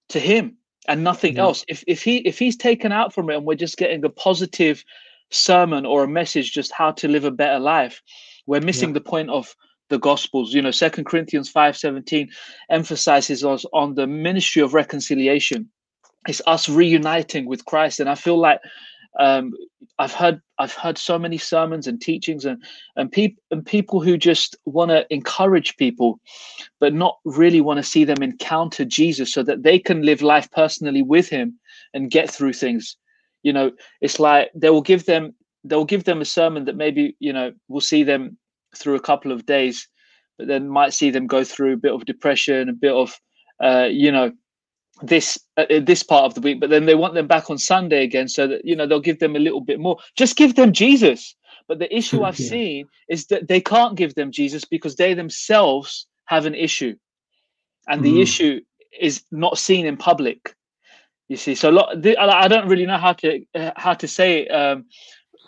to him and nothing yeah. else. If if he if he's taken out from it and we're just getting a positive sermon or a message just how to live a better life, we're missing yeah. the point of the gospels. You know, Second Corinthians 5 17 emphasizes us on the ministry of reconciliation. It's us reuniting with Christ. And I feel like um, I've heard I've heard so many sermons and teachings and and people and people who just want to encourage people, but not really want to see them encounter Jesus so that they can live life personally with Him and get through things. You know, it's like they will give them they will give them a sermon that maybe you know will see them through a couple of days, but then might see them go through a bit of depression, a bit of uh, you know this uh, this part of the week but then they want them back on sunday again so that you know they'll give them a little bit more just give them jesus but the issue i've yeah. seen is that they can't give them jesus because they themselves have an issue and the mm. issue is not seen in public you see so a lot i don't really know how to uh, how to say it. Um,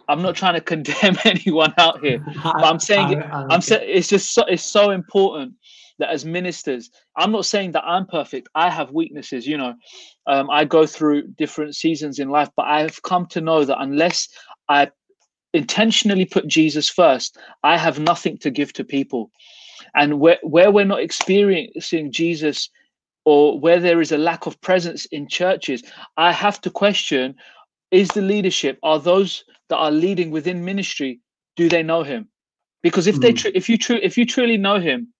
i'm not trying to <laughs> condemn <laughs> anyone out here <laughs> but i'm saying I, I, am saying it's just so, it's so important that as ministers, I'm not saying that I'm perfect. I have weaknesses, you know. Um, I go through different seasons in life, but I've come to know that unless I intentionally put Jesus first, I have nothing to give to people. And where, where we're not experiencing Jesus or where there is a lack of presence in churches, I have to question is the leadership, are those that are leading within ministry, do they know him? Because if they, hmm. tr- if you tr- if you truly know him,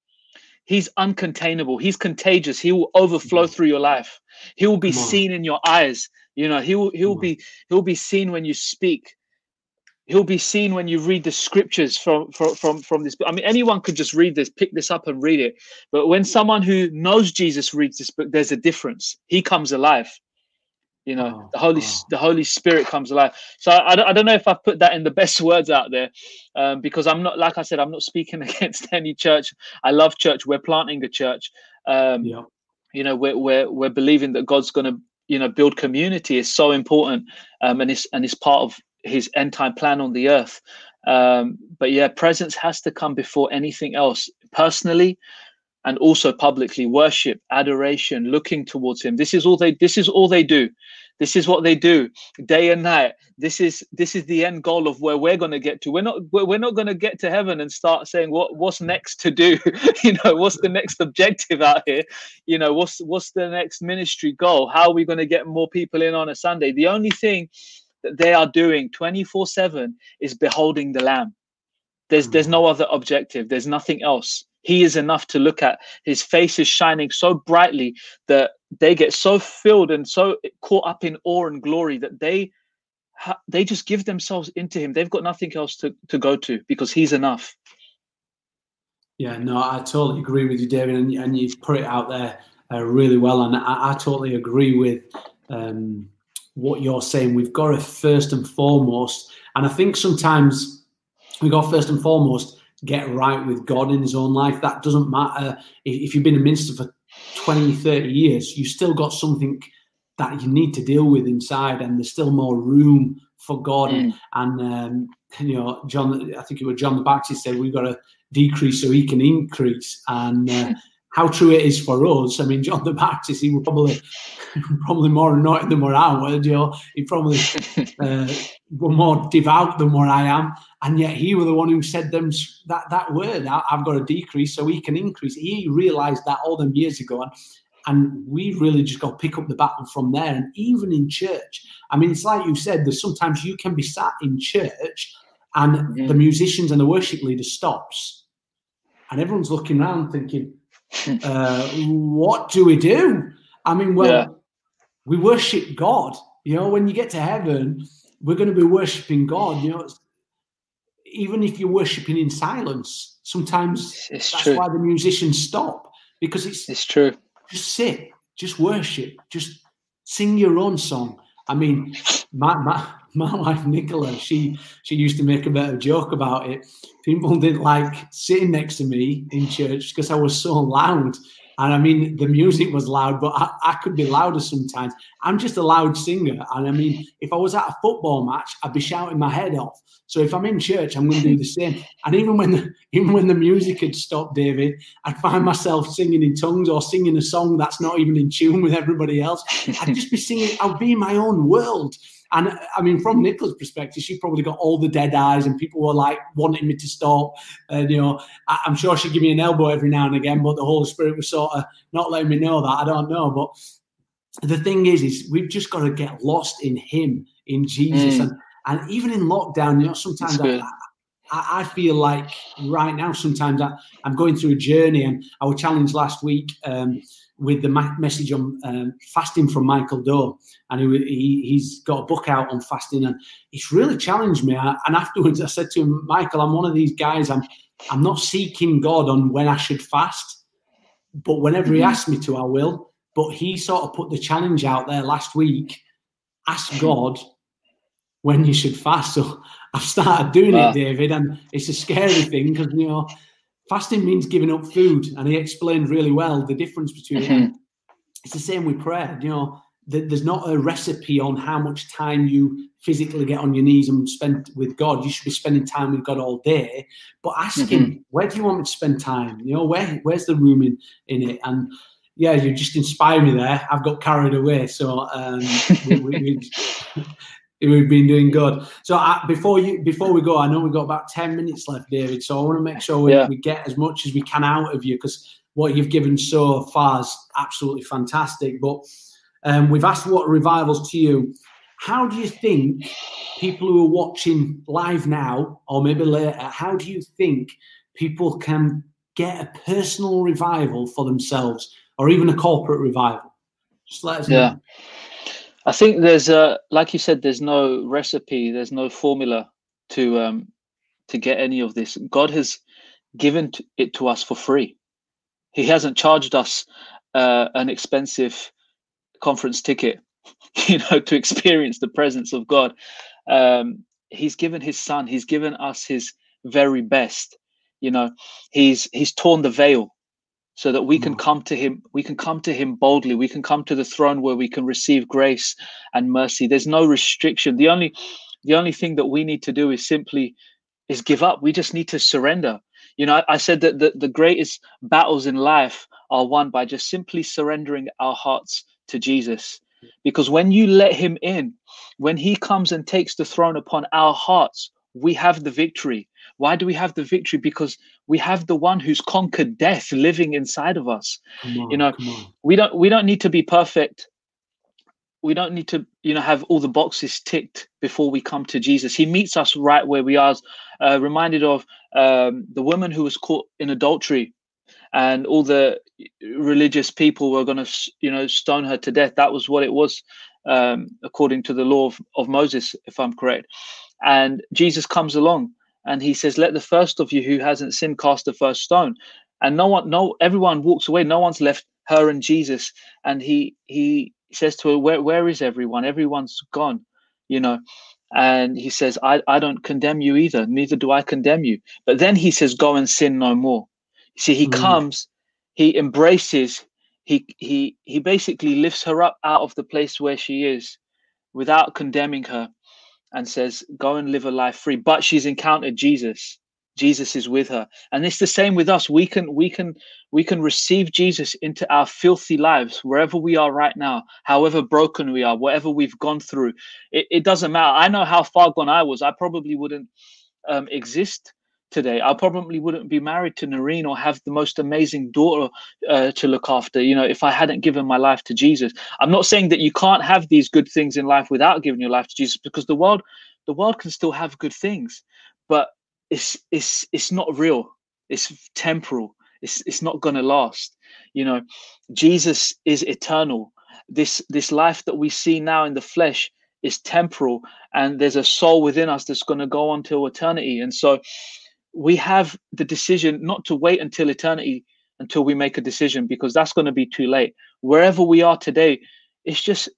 He's uncontainable. He's contagious. He will overflow mm. through your life. He will be mm. seen in your eyes. You know, he will he'll mm. be he'll be seen when you speak. He'll be seen when you read the scriptures from from from, from this book. I mean, anyone could just read this, pick this up and read it. But when someone who knows Jesus reads this book, there's a difference. He comes alive you know oh, the holy oh. the holy spirit comes alive. So I, I don't know if i've put that in the best words out there um, because i'm not like i said i'm not speaking <laughs> against any church. I love church. We're planting a church. Um, yeah. you know we're, we're we're believing that god's going to you know build community is so important um, and it's and it's part of his end time plan on the earth. Um, but yeah presence has to come before anything else. Personally and also publicly worship adoration looking towards him. This is all they this is all they do. This is what they do day and night. This is this is the end goal of where we're going to get to. We're not we're not going to get to heaven and start saying what what's next to do? <laughs> You know what's the next objective out here? You know what's what's the next ministry goal? How are we going to get more people in on a sunday? The only thing that they are doing 24 7 is beholding the lamb. There's hmm. there's no other objective. There's nothing else he is enough to look at. His face is shining so brightly that they get so filled and so caught up in awe and glory that they they just give themselves into him. They've got nothing else to, to go to because he's enough. Yeah no i totally agree with you david and, and you've put it out there uh, really well and I, I, totally agree with um, what you're saying. We've got to first and foremost and i think sometimes we got first and foremost get right with god in his own life that doesn't matter if you've been a minister for 20, 30 years, you've still got something that you need to deal with inside, and there's still more room for God. Mm. And, um, you know, John, I think it was John the Baptist said we've got to decrease so he can increase. And uh, <laughs> how true it is for us. I mean, John the Baptist, he was probably <laughs> probably more anointed than what I would. You know, he probably <laughs> uh, were more devout than what I am, and yet he was the one who said them that that word. I, have got to decrease so he can increase. He realised that all them years ago, and, and we really just got to pick up the baton from there. And even in church, I mean, it's like you said. There's sometimes you can be sat in church, and mm-hmm. the musicians and the worship leader stops, and everyone's looking around thinking, <laughs> uh, "What do we do?" I mean, well, yeah. we worship God. You know, when you get to heaven, we're going to be worshiping God. You know, even if you're worshiping in silence, sometimes it's that's true. why the musicians stop because it's it's true. Just sit, just worship, just sing your own song. I mean, my my <laughs> my wife Nicola, she she used to make a bit of joke about it. People didn't like sitting next to me in church because I was so loud. And I mean, the music was loud, but I, I, could be louder sometimes. I'm just a loud singer. And I mean, if I was at a football match, I'd be shouting my head off. So if I'm in church, I'm going to do the same. And even when the, <laughs> even when the music had stopped, David, I'd find myself singing in tongues or singing a song that's not even in tune with everybody else. I'd just be singing. I'd be in my own world. And I mean, from Nicola's perspective, she probably got all the dead eyes, and people were like wanting me to stop. And you know, I, am sure she'd give me an elbow every now and again, but the Holy Spirit was sort of not letting me know that. I don't know, but the thing is, is we've just got to get lost in Him, in Jesus, mm. and and even in lockdown, you know, sometimes I, I, I, feel like right now, sometimes I, am going through a journey, and I was challenged last week. Um, with the message on um, fasting from Michael Doe, and he, he has got a book out on fasting, and it's really challenged me. And afterwards, I said to him, Michael, I'm one of these guys. I'm I'm not seeking God on when I should fast, but whenever mm-hmm. He asks me to, I will. But he sort of put the challenge out there last week: ask God when you should fast. So <laughs> I've started doing it, David, and it's a scary thing because you know fasting means giving up food, and he explained really well the difference between mm-hmm. It's the same with prayer. You know, there's not a recipe on how much time you physically get on your knees and spend with God. You should be spending time with God all day. But ask mm-hmm. Where do you want me to spend time? You know, where where's the room in in it? And yeah, you just inspire me there. I've got carried away, so um, we, we, we, <laughs> We've been doing good. So uh, before you before we go, I know we've got about ten minutes left, David. So I want to make sure we, yeah. we get as much as we can out of you because what you've given so far is absolutely fantastic. But um, we've asked what revivals to you. How do you think people who are watching live now, or maybe later, how do you think people can get a personal revival for themselves, or even a corporate revival? Just let us yeah. know. I think there's a like you said, there's no recipe, there's no formula to um to get any of this. God has given it to us for free. He hasn't charged us uh, an expensive conference ticket, <laughs> you know, to experience the presence of God. Um, he's given His Son. He's given us His very best. You know, He's He's torn the veil so that we can mm. come to him we can come to him boldly. We can come to the throne where we can receive grace and mercy. There's no restriction. The only the only thing that we need to do is simply is give up. We just need to surrender. You know i, I said that the, the greatest battles in life are won by just simply surrendering our hearts to jesus. Because when you let him in, when he comes and takes the throne upon our hearts, we have the victory. Why do we have the victory? Because we have the one who's conquered death living inside of us. On, you know, we don't we don't need to be perfect. We don't need to, you know, have all the boxes ticked before we come to Jesus. He meets us right where we are. Uh, reminded of um, the woman who was caught in adultery, and all the religious people were going to, you know, stone her to death. That was what it was, um, according to the law of, of Moses, if I'm correct. And Jesus comes along and he says, Let the first of you who hasn't sinned cast the first stone. And no one, no, everyone walks away. No one's left her and Jesus. And he he says to her, Where where is everyone? Everyone's gone, you know. And he says, I, I don't condemn you either, neither do I condemn you. But then he says, Go and sin no more. You see, he mm. comes, he embraces, he he he basically lifts her up out of the place where she is without condemning her and says, Go and live a life free. But she's encountered Jesus. Jesus is with her. And it's the same with us. We can we can we can receive Jesus into our filthy lives wherever we are right now, however broken we are, whatever we've gone through. It, it doesn't matter. I know how far gone I was. I probably wouldn't um, exist today. I probably wouldn't be married to Noreen or have the most amazing daughter uh, to look after, you know, if I hadn't given my life to Jesus. I'm not saying that you can't have these good things in life without giving your life to Jesus because the world the world can still have good things, but it's it's it's not real. It's temporal. It's it's not going to last. You know, Jesus is eternal. This this life that we see now in the flesh is temporal and there's a soul within us that's going to go on till eternity. And so we have the decision not to wait until eternity until we make a decision because that's going to be too late. Wherever we are today, it's just,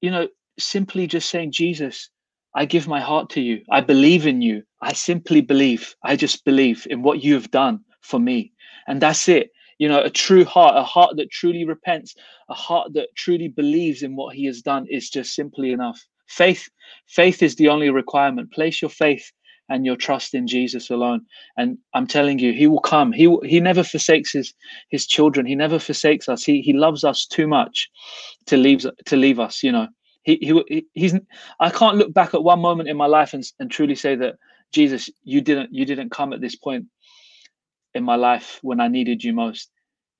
you know, simply just saying, Jesus, I give my heart to you. I believe in you. I simply believe. I just believe in what you have done for me. And that's it. You know, a true heart, a heart that truly repents, a heart that truly believes in what he has done is just simply enough. Faith, faith is the only requirement. Place your faith and your trust in Jesus alone. And I'm telling you, He will come. He He never forsakes His His children. He never forsakes us. He He loves us too much to leave to leave us. You know, He He He's. I can't look back at one moment in my life and and truly say that Jesus, you didn't you didn't come at this point in my life when I needed you most.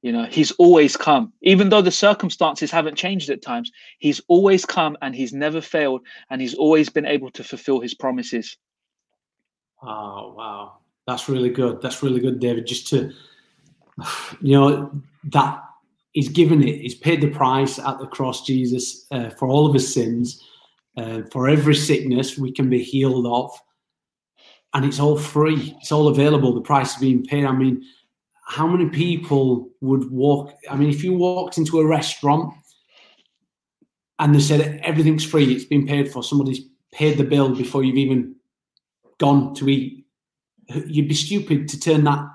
You know, he's always come, even though the circumstances haven't changed at times. He's always come and he's never failed, and he's always been able to fulfill his promises. Oh wow, that's really good. That's really good, David. Just to you know that he's given it. He's paid the price at the cross, Jesus, uh, for all of his sins, uh, for every sickness we can be healed of, and it's all free. It's all available. The price is being paid. I mean, how many people would walk? I mean, if you walked into a restaurant and they said everything's free, it's been paid for. Somebody's paid the bill before you've even gone to eat, you'd be stupid to turn that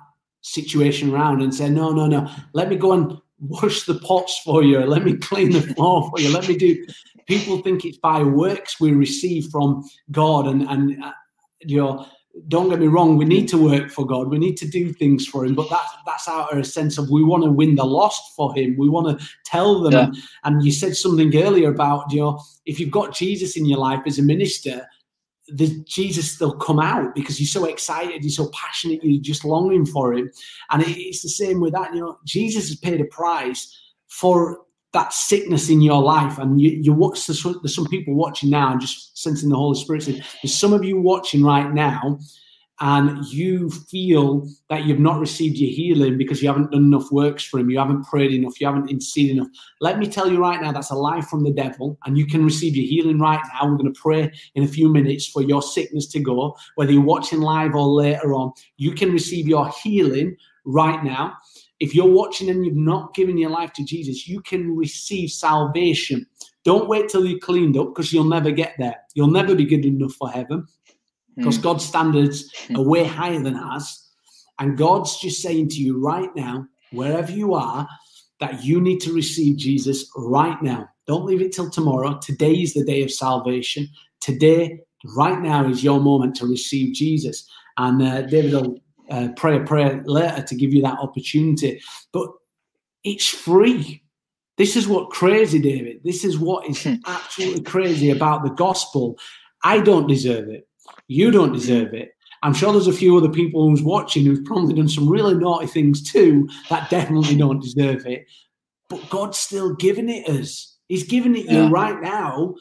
situation around and say, no, no, no, let me go and wash the pots for you. Let me clean the floor for you. Let me do. People think it's by works we receive from God, and and uh, you know, don't get me wrong. We need to work for God. We need to do things for Him, but that's that's our sense of we want to win the lost for Him. We want to tell them. Yeah. And you said something earlier about you know, if you've got Jesus in your life as a minister, the Jesus still come out because you're so excited, you're so passionate, you're just longing for him. And it's the same with that. You know, Jesus has paid a price for that sickness in your life. And you, you watch, there's some people watching now and just sensing the Holy Spirit. There's some of you watching right now and you feel that you've not received your healing because you haven't done enough works for him, you haven't prayed enough, you haven't interceded enough, let me tell you right now that's a lie from the devil, and you can receive your healing right now. We're going to pray in a few minutes for your sickness to go, whether you're watching live or later on. You can receive your healing right now. If you're watching and you've not given your life to Jesus, you can receive salvation. Don't wait till you're cleaned up because you'll never get there. You'll never be good enough for heaven because mm. God's standards hmm. are way higher than ours. And God's just saying to you right now, wherever you are, that you need to receive Jesus right now. Don't leave it till tomorrow. Today is the day of salvation. Today, right now, is your moment to receive Jesus. And uh, David will uh, pray a prayer later to give you that opportunity. But it's free. This is what crazy, David. This is what is Hmm. absolutely crazy about the gospel. I don't deserve it. You don't deserve it. I'm sure there's a few other people who's watching who've probably done some really naughty things too that definitely don't deserve it. But God's still giving it us. He's giving it Yeah. you right now.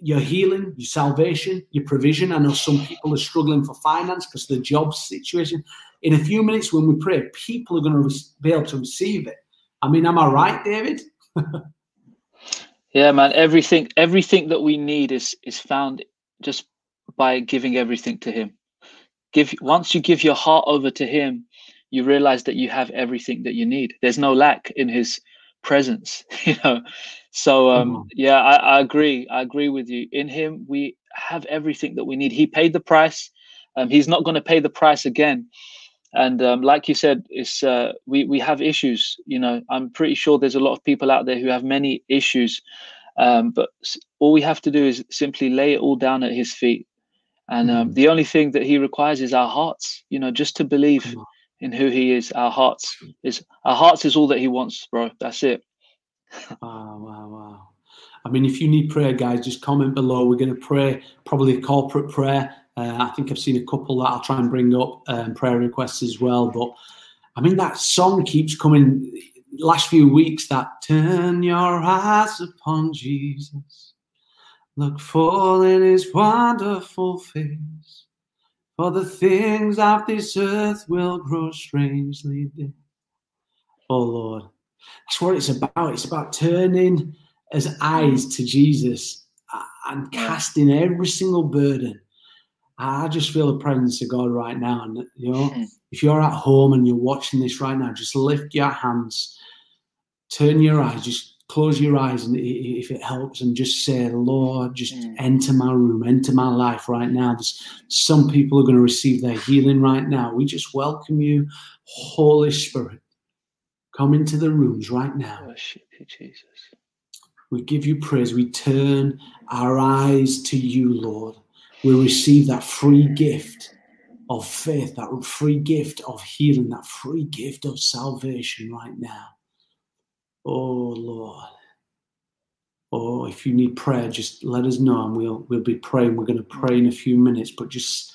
Your healing, your salvation, your provision. I know some people are struggling for finance because the job situation. In a few minutes, when we pray, people are going to be able to receive it. I mean, am I right, David? <laughs> Yeah, man. Everything, everything that we need is is found just by giving everything to Him. Give once you give your heart over to Him, you realize that you have everything that you need. There's no lack in His presence, <laughs> you know. So, um, yeah, I, I agree. I agree with you. In Him, we have everything that we need. He paid the price. Um, he's not going to pay the price again. And um, like you said, it's uh, we we have issues. You know, I'm pretty sure there's a lot of people out there who have many issues. Um, but all we have to do is simply lay it all down at His feet. And um, Mhm. the only thing that He requires is our hearts. You know, just to believe in who He is. Our hearts is our hearts is all that He wants, bro. That's it. <laughs> Wow, wow, wow. I mean, if you need prayer, guys, just comment below. We're going to pray probably a corporate prayer. Uh, I think I've seen a couple that I'll try and bring up um, prayer requests as well. But I mean, that song keeps coming. Last few weeks, that turn your eyes upon Jesus, look full in His wonderful face, for the things of this earth will grow strangely dim. Oh Lord, that's what it's about. It's about turning as eyes to Jesus and casting every single burden. I just feel the presence of God right now. And, you know, Mm. if you're at home and you're watching this right now, just lift your hands, turn your eyes, just close your eyes, and if it helps, and just say, Lord, just Mm. enter my room, enter my life right now. There's, some people are going to receive their healing right now. We just welcome you, Holy Spirit. Come into the rooms right now. Worship you, Jesus. We give you praise. We turn our eyes to you, Lord. We receive that free gift of faith, that free gift of healing, that free gift of salvation right now. Oh, Lord. Oh, if you need prayer, just let us know and we'll we'll be praying. We're going to pray in a few minutes, but just,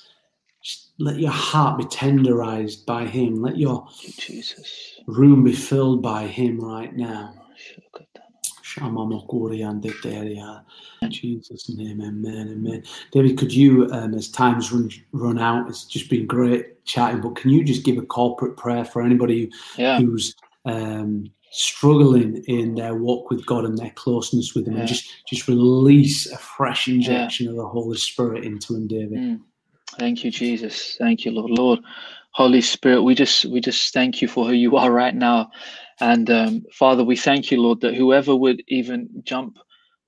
just let your heart be tenderized by Him. Let your Jesus. room be filled by Him right now. Shukata. Shamamakuriandeteria. In Jesus' name, amen, amen. David, could you, um, as time's run, run out, it's just been great chatting, but can you just give a corporate prayer for anybody Yeah. who's um, struggling in their walk with God and their closeness with Him, and just just release a fresh injection of the Holy Spirit into Him, David? Mm. Thank you, Jesus. Thank you, Lord. Lord, Holy Spirit, we just we just thank you for who you are right now, and um, Father, we thank you, Lord, that whoever would even jump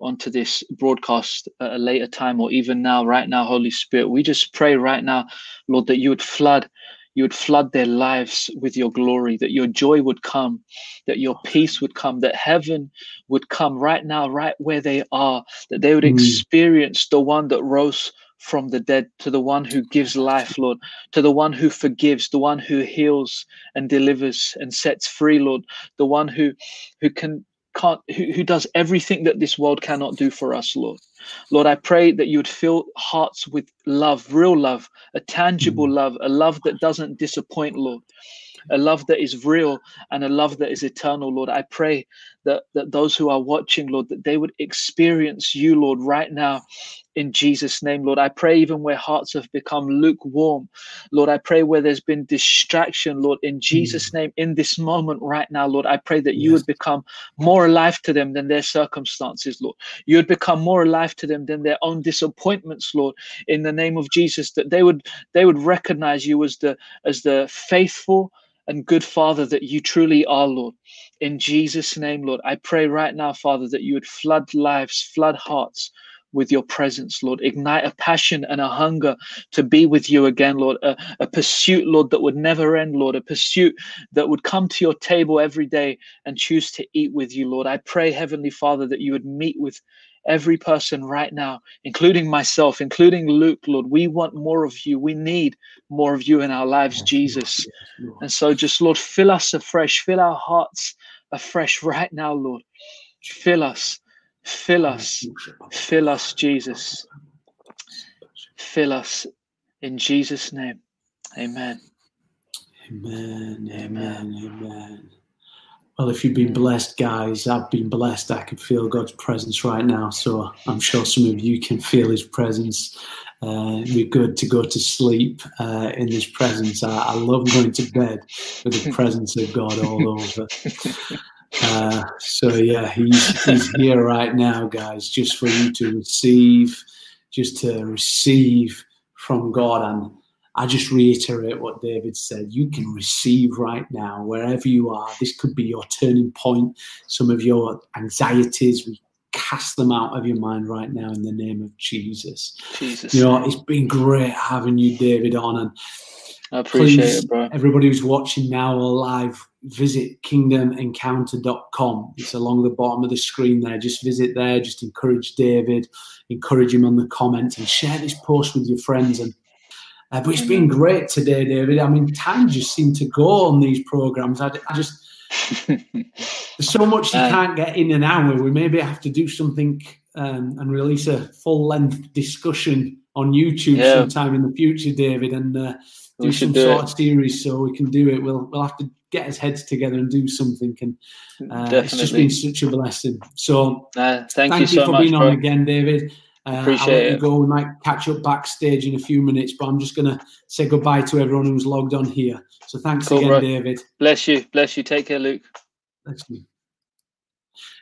onto this broadcast at a later time or even now, right now, Holy Spirit, we just pray right now, Lord, that you would flood. You would flood their lives with your glory, that your joy would come, that your peace would come, that heaven would come right now, right where they are, that they would Mm. experience the one that rose from the dead to the one who gives life, Lord, to the one who forgives, the one who heals and delivers and sets free, Lord, the one who who can can't who, who does everything that this world cannot do for us, Lord. Lord, I pray that you would fill hearts with love, real love, a tangible hmm. love, a love that doesn't disappoint, Lord. A love that is real and a love that is eternal, Lord. I pray that, that those who are watching, Lord, that they would experience you, Lord, right now in Jesus' name, Lord. I pray even where hearts have become lukewarm, Lord, I pray where there's been distraction, Lord, in hmm. Jesus' name, in this moment right now, Lord, I pray that you would become more alive to them than their circumstances, Lord. You would become more alive to them than their own disappointments, Lord, in the name of Jesus, that they would they would recognize you as the as the faithful and good Father that you truly are, Lord. In Jesus' name, Lord, I pray right now, Father, that you would flood lives, flood hearts with your presence, Lord. Ignite a passion and a hunger to be with you again, Lord. A, a pursuit, Lord, that would never end, Lord. A pursuit that would come to your table every day and choose to eat with you, Lord. I pray, Heavenly Father, that you would meet with every person right now, including myself, including Luke, Lord. We want more of you. We need more of you in our lives, Jesus. And so just, Lord, fill us afresh, fill our hearts afresh right now, Lord. Fill us, fill us, fill us, Jesus. Fill us in Jesus' name. Amen. Amen, amen, amen. Well, if you've been blessed, guys, I've been blessed. I can feel God's presence right now. So I'm sure some of you can feel his presence. Uh, it'd be good to go to sleep uh, in His presence. I, I, love going to bed with the <laughs> presence of God all over. Uh, so yeah, he's he's here right now, guys, just for you to receive, just to receive from God. And I just reiterate what David said. You can receive right now, wherever you are. This could be your turning point. Some of your anxieties, we cast them out of your mind right now in the name of Jesus. Jesus. You know, it's been great having you, David, on. And I appreciate please, it, bro. Everybody who's watching now or live, visit kingdomencounter.com. It's along the bottom of the screen there. Just visit there. Just encourage David, encourage him on the comments, and share this post with your friends. And uh, but it's been great today, David. I mean, time just seemed to go on these programs. I, I just <laughs> there's so much you uh, can't get in an hour. We maybe have to do something um, and release a full length discussion on YouTube yeah. sometime in the future, David, and uh, do some do sort it. of series so we can do it. We'll we'll have to get his heads together and do something. And uh, it's just been such a blessing. So uh, thank, thank, you, so for much, being bro. on again, David. Uh, Appreciate I'll let it. you go. We might catch up backstage in a few minutes, but I'm just going to say goodbye to everyone who's logged on here. So thanks cool, again, bro. David. Bless you. Bless you. Take care, Luke. Thanks, you.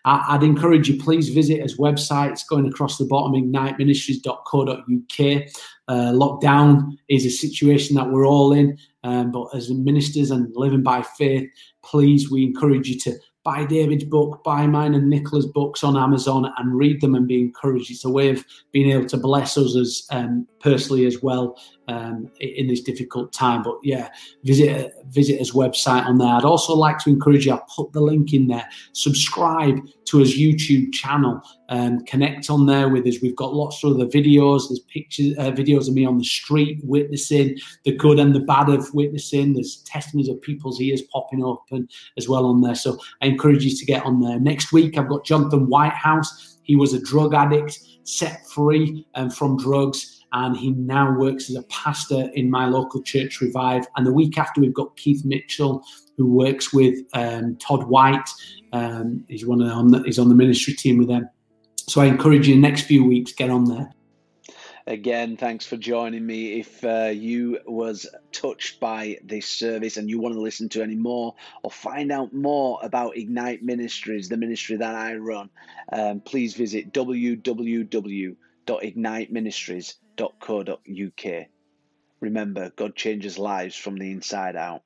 I'd encourage you, please visit his website. It's going across the bottom, igniteministries.co.uk. Uh, lockdown is a situation that we're all in, um, but as ministers and living by faith, please, we encourage you to buy David's book, buy mine and Nicola's books on Amazon and read them and be encouraged. It's a way of being able to bless us as um, personally as well um, in this difficult time. But yeah, visit visit his website on there. I'd also like to encourage you. I'll put the link in there. Subscribe to his YouTube channel. Um, connect on there with us. We've got lots of other videos. There's pictures, uh, videos of me on the street witnessing the good and the bad of witnessing. There's testimonies of people's ears popping and as well on there. So I encourage you to get on there. Next week, I've got Jonathan Whitehouse. He was a drug addict, set free um, from drugs and he now works as a pastor in my local church, Revive. And the week after, we've got Keith Mitchell, who works with um, Todd White. Um, he's one of the, he's on the ministry team with them. So I encourage you, next few weeks, get on there. Again, thanks for joining me. If uh, you was touched by this service and you want to listen to any more or find out more about Ignite Ministries, the ministry that I run, um, please visit www.igniteministries.com Remember, God changes lives from the inside out.